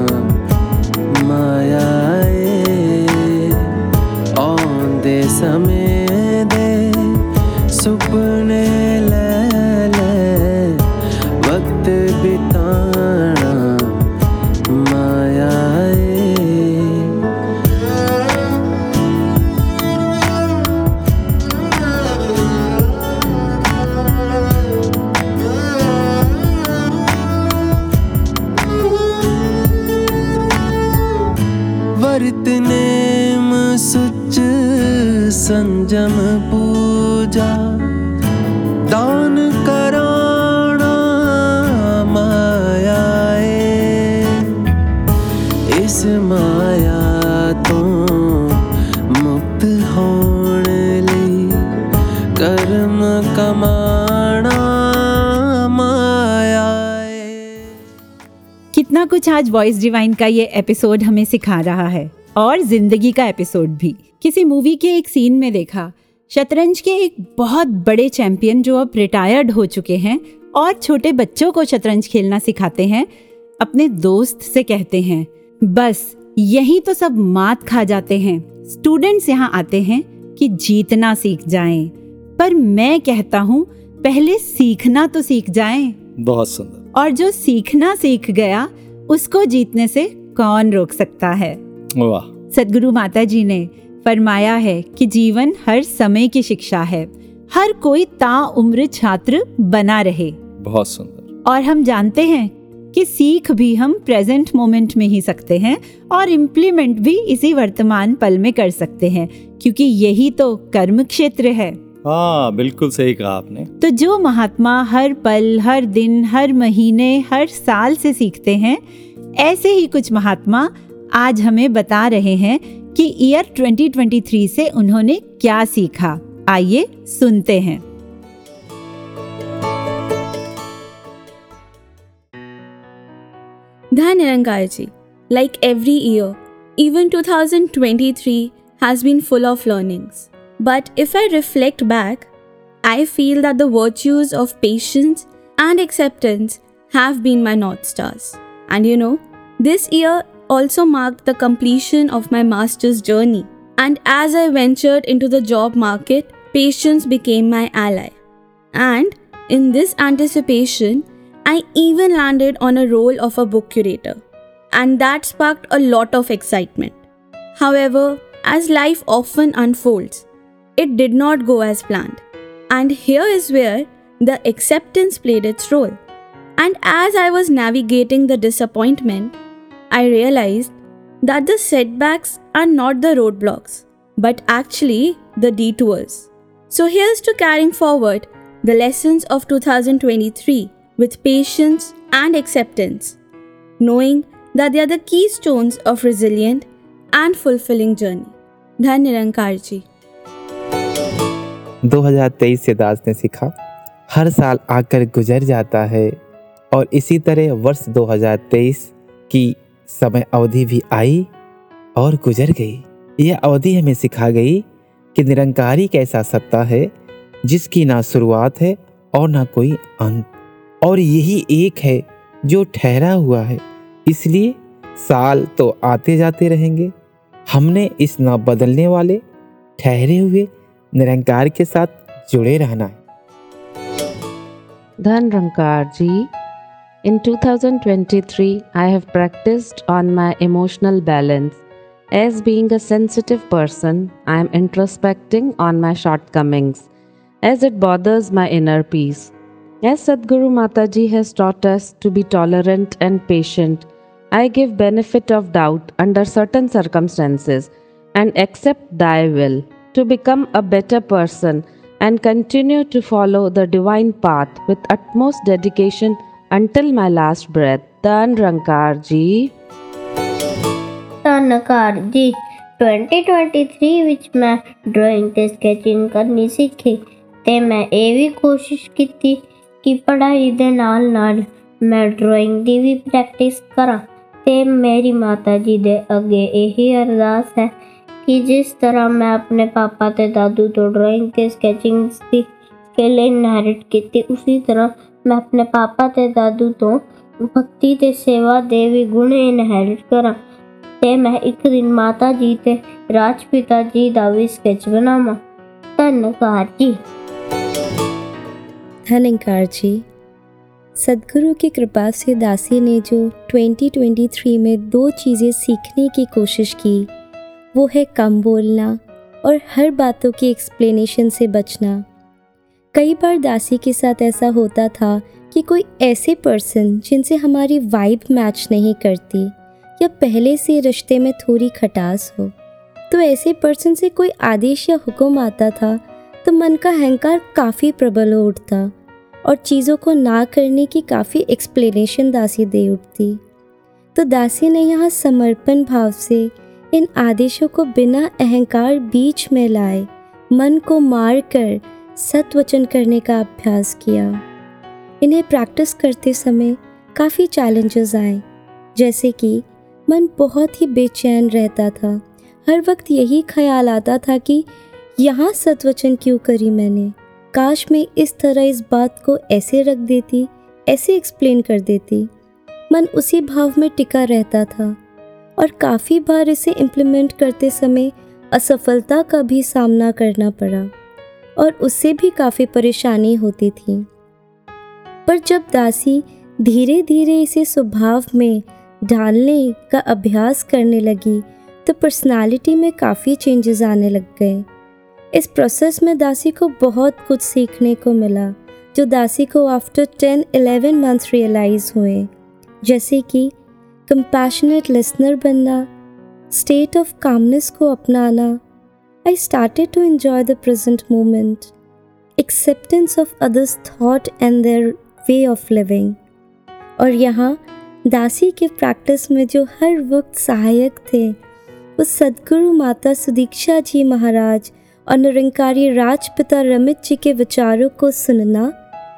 वॉइस डिवाइन का ये एपिसोड हमें सिखा रहा है। और ज़िंदगी का एपिसोड भी। किसी मूवी के एक सीन में देखा शतरंज के एक बहुत बड़े चैंपियन जो अब रिटायर्ड हो चुके हैं और छोटे बच्चों को शतरंज खेलना सिखाते हैं अपने दोस्त से कहते हैं बस यही तो सब मात खा जाते हैं। स्टूडेंट्स यहाँ आते हैं कि जीतना सीख जाएँ। पर मैं कहता हूँ पहले सीखना तो सीख जाएँ। बहुत सुंदर। और जो सीखना सीख गया उसको जीतने से कौन रोक सकता है? वाह। सदगुरु माता जी ने फरमाया है कि जीवन हर समय की शिक्षा है। हर कोई ता उम्र छात्र बना रहे। बहुत सुंदर। और हम जानते हैं कि सीख भी हम प्रेजेंट मोमेंट में ही सकते हैं और इम्प्लीमेंट भी इसी वर्तमान पल में कर सकते हैं क्योंकि यही तो कर्म क्षेत्र है। हाँ बिल्कुल सही कहा आपने। तो जो महात्मा हर पल हर दिन हर महीने हर साल से सीखते हैं ऐसे ही कुछ महात्मा आज हमें बता रहे हैं कि ईयर 2023 से उन्होंने क्या सीखा। आइए सुनते हैं। Dhan Nirankarji, like every year, even 2023 has been full of learnings. But if I reflect back, I feel that the virtues of patience and acceptance have been my North Stars. And you know, this year also marked the completion of my master's journey. And as I ventured into the job market, patience became my ally. And in this anticipation, I even landed on a role of a book curator. And that sparked a lot of excitement. However, as life often unfolds, it did not go as planned. And here is where the acceptance played its role. And as I was navigating the disappointment, I realized that the setbacks are not the roadblocks, but actually the detours. So here's to carrying forward the lessons of 2023 with patience and acceptance, knowing that they are the keystones of resilient and fulfilling journey. Dhan Nirankarji. 2023 से दास ने सीखा, हर साल आकर गुजर जाता है और इसी तरह वर्ष 2023 की समय अवधि भी आई और गुजर गई। यह अवधि हमें सिखा गई कि निरंकारी एक ऐसा सत्ता है जिसकी ना शुरुआत है और ना कोई अंत। और यही एक है जो ठहरा हुआ है, इसलिए साल तो आते जाते रहेंगे। हमने इस ना बदलने वाले, ठहरे हुए निरंकार के साथ जुड़े रहना है। Dhan Rankar ji in 2023 I have practised on my emotional balance as being sensitive person I am introspecting on my shortcomings as it bothers my inner peace as Sadguru Mata ji has taught us to be tolerant and patient I give benefit of doubt under certain circumstances and accept thy will to become a better person and continue to follow the divine path with utmost dedication until my last breath. Dhan Rankar ji. Dhankar ji 2023 ਵਿੱਚ ਮੈਂ ਡਰਾਇੰਗ ਤੇ ਸਕੈਚਿੰਗ ਕਰਨੀ ਸਿੱਖੀ ਤੇ ਮੈਂ ਇਹ ਵੀ ਕੋਸ਼ਿਸ਼ ਕੀਤੀ ਕਿ ਪੜ੍ਹਾਈ ਦੇ ਨਾਲ ਨਾਲ ਮੈਂ ਡਰਾਇੰਗ ਦੀ ਵੀ ਪ੍ਰੈਕਟਿਸ ਕਰਾਂ ਤੇ ਮੇਰੀ ਮਾਤਾ ਜੀ ਦੇ ਅੱਗੇ ਇਹੀ ਅਰਦਾਸ ਹੈ ਕਿ ਜਿਸ ਤਰ੍ਹਾਂ ਮੈਂ ਆਪਣੇ ਪਾਪਾ ਤੇ ਦਾਦੂ ਤੋਂ ਡਰਾਇੰਗ ਤੇ ਸਕੈਚਿੰਗ ਦੀ ਸਕਿੱਲ ਇਨਹੈਰਿਟ ਕੀਤੀ ਉਸੇ ਤਰ੍ਹਾਂ ਮੈਂ ਆਪਣੇ ਪਾਪਾ ਤੇ ਦਾਦੂ ਤੋਂ ਭਗਤੀ ਤੇ ਸੇਵਾ ਦੇ ਵੀ ਗੁਣ ਇਨਹੈਰਿਟ ਕਰਾਂ ਤੇ ਮੈਂ ਇੱਕ ਦਿਨ ਮਾਤਾ ਜੀ ਤੇ ਰਾਜਪਿਤਾ ਜੀ ਦਾ ਵੀ ਸਕੈਚ ਬਣਾਵਾਂ ਧੰਨਵਾਦ ਜੀ धनंकार जी सदगुरु की कृपा से दासी ने जो 2023 में दो चीज़ें सीखने की कोशिश की वो है कम बोलना और हर बातों की एक्सप्लेनेशन से बचना। कई बार दासी के साथ ऐसा होता था कि कोई ऐसे पर्सन जिनसे हमारी वाइब मैच नहीं करती या पहले से रिश्ते में थोड़ी खटास हो। तो ऐसे पर्सन से कोई आदेश या हुक्म आता था तो मन का अहंकार काफ़ी प्रबल हो उठता और चीज़ों को ना करने की काफ़ी एक्सप्लेनेशन दासी दे उठती। तो दासी ने यहाँ समर्पण भाव से इन आदेशों को बिना अहंकार बीच में लाए, मन को मार कर सत्वचन करने का अभ्यास किया। इन्हें प्रैक्टिस करते समय काफ़ी चैलेंजेस आए, जैसे कि मन बहुत ही बेचैन रहता था। हर वक्त यही ख्याल आता था कि यहाँ सत्वचन क्यों करी मैंने? काश मैं इस तरह इस बात को ऐसे रख देती, ऐसे एक्सप्लेन कर देती। मन उसी भाव में टिका रहता था। और काफ़ी बार इसे इम्प्लीमेंट करते समय असफलता का भी सामना करना पड़ा और उससे भी काफ़ी परेशानी होती थी। पर जब दासी धीरे धीरे इसे स्वभाव में ढालने का अभ्यास करने लगी तो पर्सनालिटी में काफ़ी चेंजेस आने लग गए। इस प्रोसेस में दासी को बहुत कुछ सीखने को मिला, जो दासी को after ten eleven months realise हुए। जैसे कि कंपैशनेट लिसनर बनना स्टेट ऑफ़ कामनेस को अपनाना I started to enjoy the present moment acceptance of others thought and their way of living और यहाँ, दासी के प्रैक्टिस में जो हर वक्त सहायक थे, वो सदगुरु माता सुदीक्षा जी महाराज और निरंकारी राजपिता रमित जी के विचारों को सुनना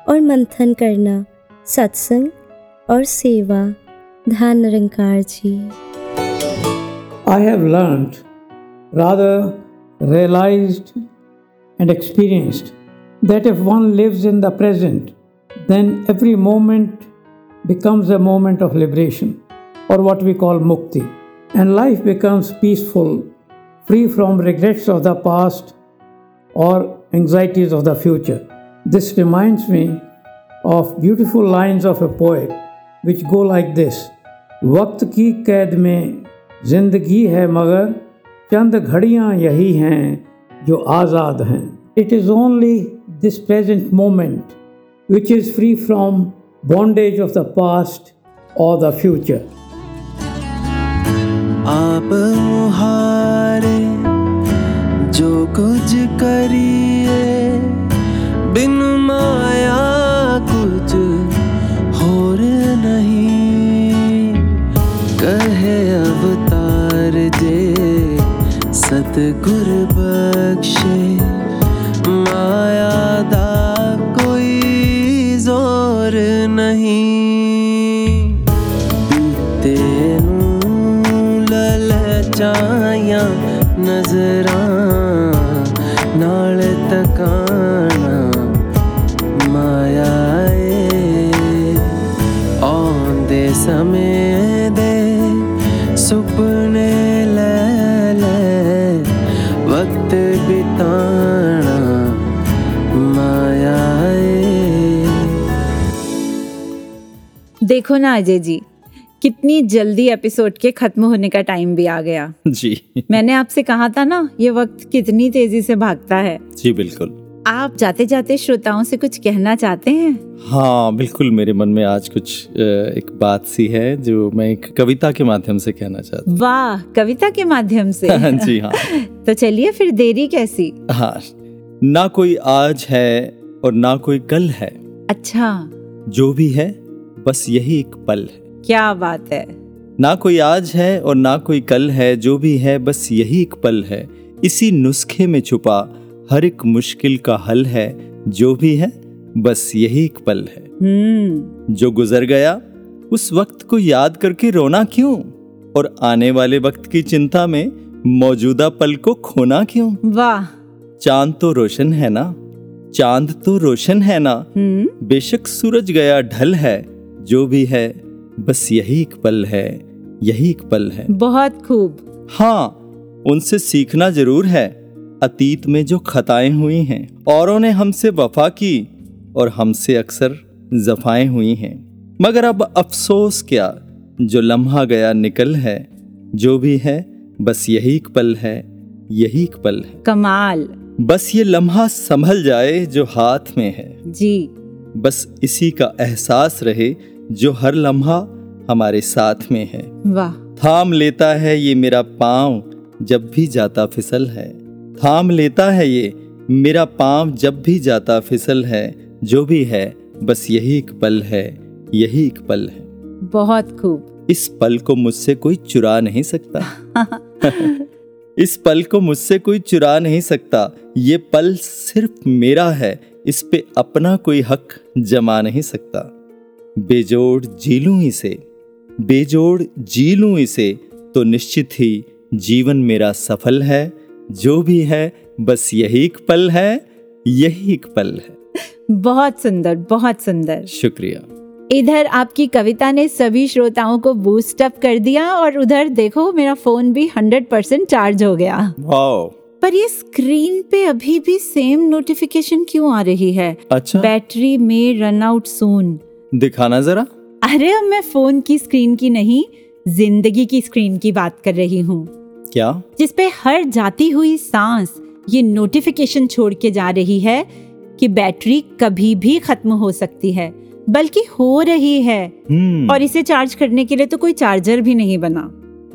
और मंथन करना, सत्संग और सेवा। Dhan I have learned, rather realized and experienced, that if one lives in the present, then every moment becomes a moment of liberation, or what we call mukti, and life becomes peaceful, free from regrets of the past or anxieties of the future. This reminds me of beautiful lines of a poet which go like this. वक्त की कैद में ज़िंदगी है मगर चंद घड़ियाँ यही हैं जो आज़ाद हैं। It is only this present moment which is free from bondage of the past और द फ्यूचर आप मुहारे जो कुछ करिए बिन माया है अवतार जे, सतगुर बख्शे। माया दा कोई ज़ोर नहीं। तेनू ललचाया नजरा, नाल तकाना माया आंदे समय माया देखो ना अजय जी कितनी जल्दी एपिसोड के खत्म होने का टाइम भी आ गया। जी। मैंने आपसे कहा था ना ये वक्त कितनी तेज़ी से भागता है। जी बिल्कुल। आप जाते जाते श्रोताओं से कुछ कहना चाहते हैं? हाँ बिल्कुल मेरे मन में आज कुछ एक बात सी है जो मैं एक कविता के माध्यम से कहना चाहता हूँ। वाह कविता के माध्यम से? हूँ जी हाँ। तो चलिए फिर देरी कैसी? हाँ ना कोई आज है और ना कोई कल है। अच्छा। जो भी है बस यही एक पल है। क्या बात है। ना कोई आज है और ना कोई कल है जो भी है बस यही एक पल है। इसी नुस्खे में छुपा हर एक मुश्किल का हल है जो भी है बस यही एक पल है। हम्म। जो गुजर गया उस वक्त को याद करके रोना क्यों? और आने वाले वक्त की चिंता में मौजूदा पल को खोना क्यों? वाह। चाँद तो रोशन है ना? चाँद तो रोशन है ना? हम्म। बेशक सूरज गया ढल है जो भी है बस यही एक पल है यही एक पल है। बहुत खूब। हाँ उनसे सीखना ज़रूर है। अतीत में जो खताएँ हुई हैं औरों ने हमसे वफा की और हमसे अक्सर जफाएँ हुई हैं। मगर अब अफसोस क्या जो लम्हा गया निकल है जो भी है बस यही एक पल है यही एक पल है। कमाल। बस ये लम्हा संभल जाए जो हाथ में है। जी। बस इसी का एहसास रहे जो हर लम्हा हमारे साथ में है। वाह। थाम लेता है ये मेरा पाँव जब भी जाता फिसल है। थाम लेता है ये। मेरा पाँव जब भी जाता फिसल है जो भी है बस यही एक पल है यही एक पल है। बहुत खूब। इस पल को मुझसे कोई चुरा नहीं सकता। इस पल को मुझसे कोई चुरा नहीं सकता। ये पल सिर्फ़ मेरा है इस पे अपना कोई हक जमा नहीं सकता। बेजोड़ जी लूँ इसे बेजोड़ जी लूँ इसे तो निश्चित ही जीवन मेरा सफल है जो भी है बस यही एक पल है यही एक पल है। बहुत सुंदर बहुत सुंदर। शुक्रिया। इधर आपकी कविता ने सभी श्रोताओं को बूस्ट अप कर दिया और उधर देखो मेरा फ़ोन भी हंड्रेड परसेंट चार्ज हो गया। पर ये स्क्रीन पे अभी भी सेम नोटिफिकेशन क्यों आ रही है? अच्छा। बैटरी में रन आउट सून दिखाना जरा। अरे अब मैं फ़ोन की स्क्रीन की नहीं ज़िंदगी की स्क्रीन की बात कर रही हूँ। क्या? जिसपे हर जाती हुई सांस ये नोटिफिकेशन छोड़ के जा रही है कि बैटरी कभी भी खत्म हो सकती है बल्कि हो रही है। हम्म। और इसे चार्ज करने के लिए तो कोई चार्जर भी नहीं बना।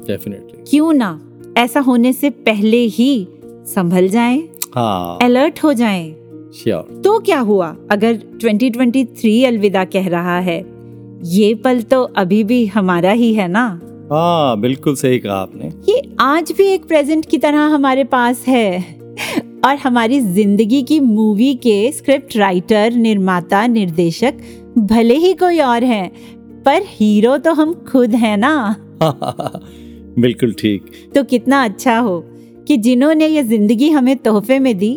डेफिनेटली क्यों ना ऐसा होने से पहले ही संभल जाएँ, हाँ। अलर्ट हो जाएँ। श्योर तो क्या हुआ? अगर 2023 अलविदा कह रहा है ये पल तो अभी भी हमारा ही है ना? हाँ बिल्कुल सही कहा आपने। ये आज भी एक प्रेजेंट की तरह हमारे पास है। और हमारी ज़िंदगी की मूवी के स्क्रिप्ट राइटर निर्माता निर्देशक भले ही कोई और हैं पर हीरो तो हम खुद हैं ना। बिल्कुल ठीक। तो कितना अच्छा हो कि जिन्होंने ये ज़िंदगी हमें तोहफे में दी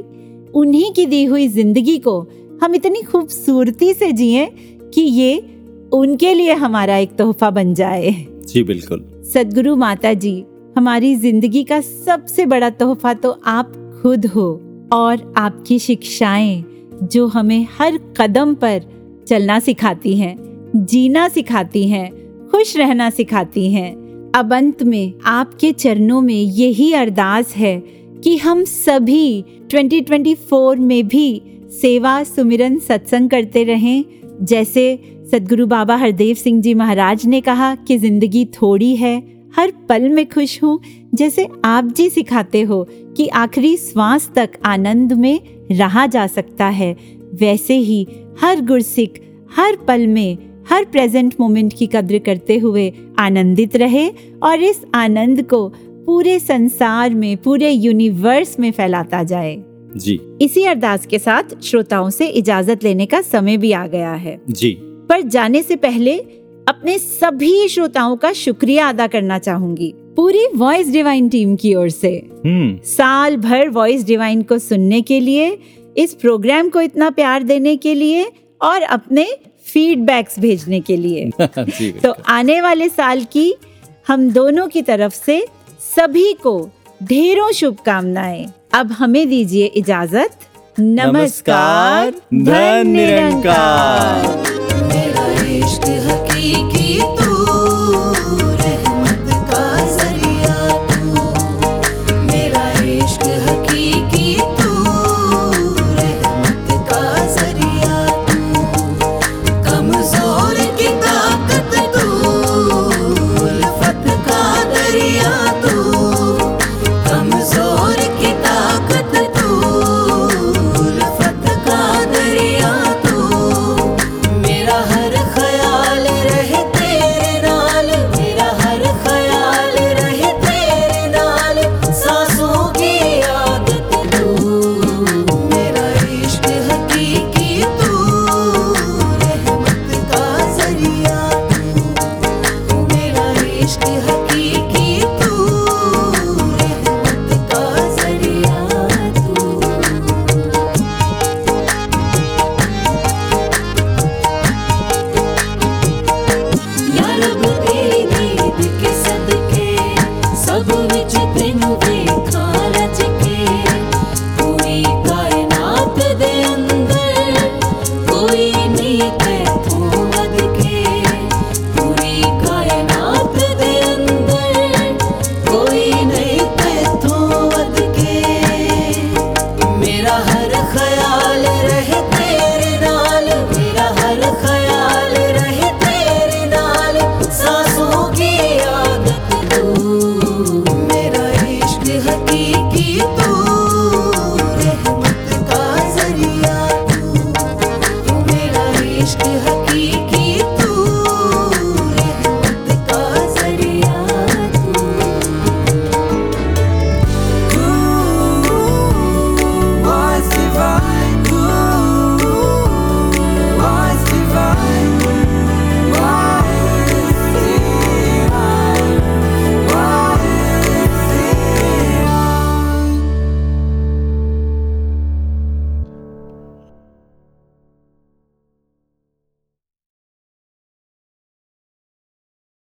उन्हीं की दी हुई ज़िंदगी को हम इतनी खूबसूरती से जिए कि ये उनके लिए हमारा एक तोहफा बन जाए। जी, बिल्कुल। सदगुरु माता जी हमारी ज़िंदगी का सबसे बड़ा तोहफा तो आप खुद हो और आपकी शिक्षाएँ, जो हमें हर कदम पर चलना सिखाती हैं, जीना सिखाती हैं, खुश रहना सिखाती हैं। अब अंत में आपके चरणों में यही अरदास है कि हम सभी 2024 में भी सेवा सुमिरन सत्संग करते रहें, जैसे सदगुरु बाबा हरदेव सिंह जी महाराज ने कहा कि ज़िंदगी थोड़ी है हर पल में खुश हूँ। जैसे आप जी सिखाते हो कि आखिरी श्वास तक आनंद में रहा जा सकता है वैसे ही हर गुरसिक हर पल में हर प्रेजेंट मोमेंट की कद्र करते हुए आनंदित रहे और इस आनंद को पूरे संसार में पूरे यूनिवर्स में फैलाता जाए। जी। इसी अरदास के साथ श्रोताओं से इजाज़त लेने का समय भी आ गया है। जी। पर जाने से पहले अपने सभी श्रोताओं का शुक्रिया अदा करना चाहूँगी। पूरी वॉइस डिवाइन टीम की ओर से। हम्म। साल भर वॉइस डिवाइन को सुनने के लिए इस प्रोग्राम को इतना प्यार देने के लिए और अपने फीडबैक्स भेजने के लिए। तो आने वाले साल की हम दोनों की तरफ़ से सभी को ढेरों शुभकामनाएँ। अब हमें दीजिए इजाज़त। नमस्कार नमस्कार, धन निरंकार। Cristo.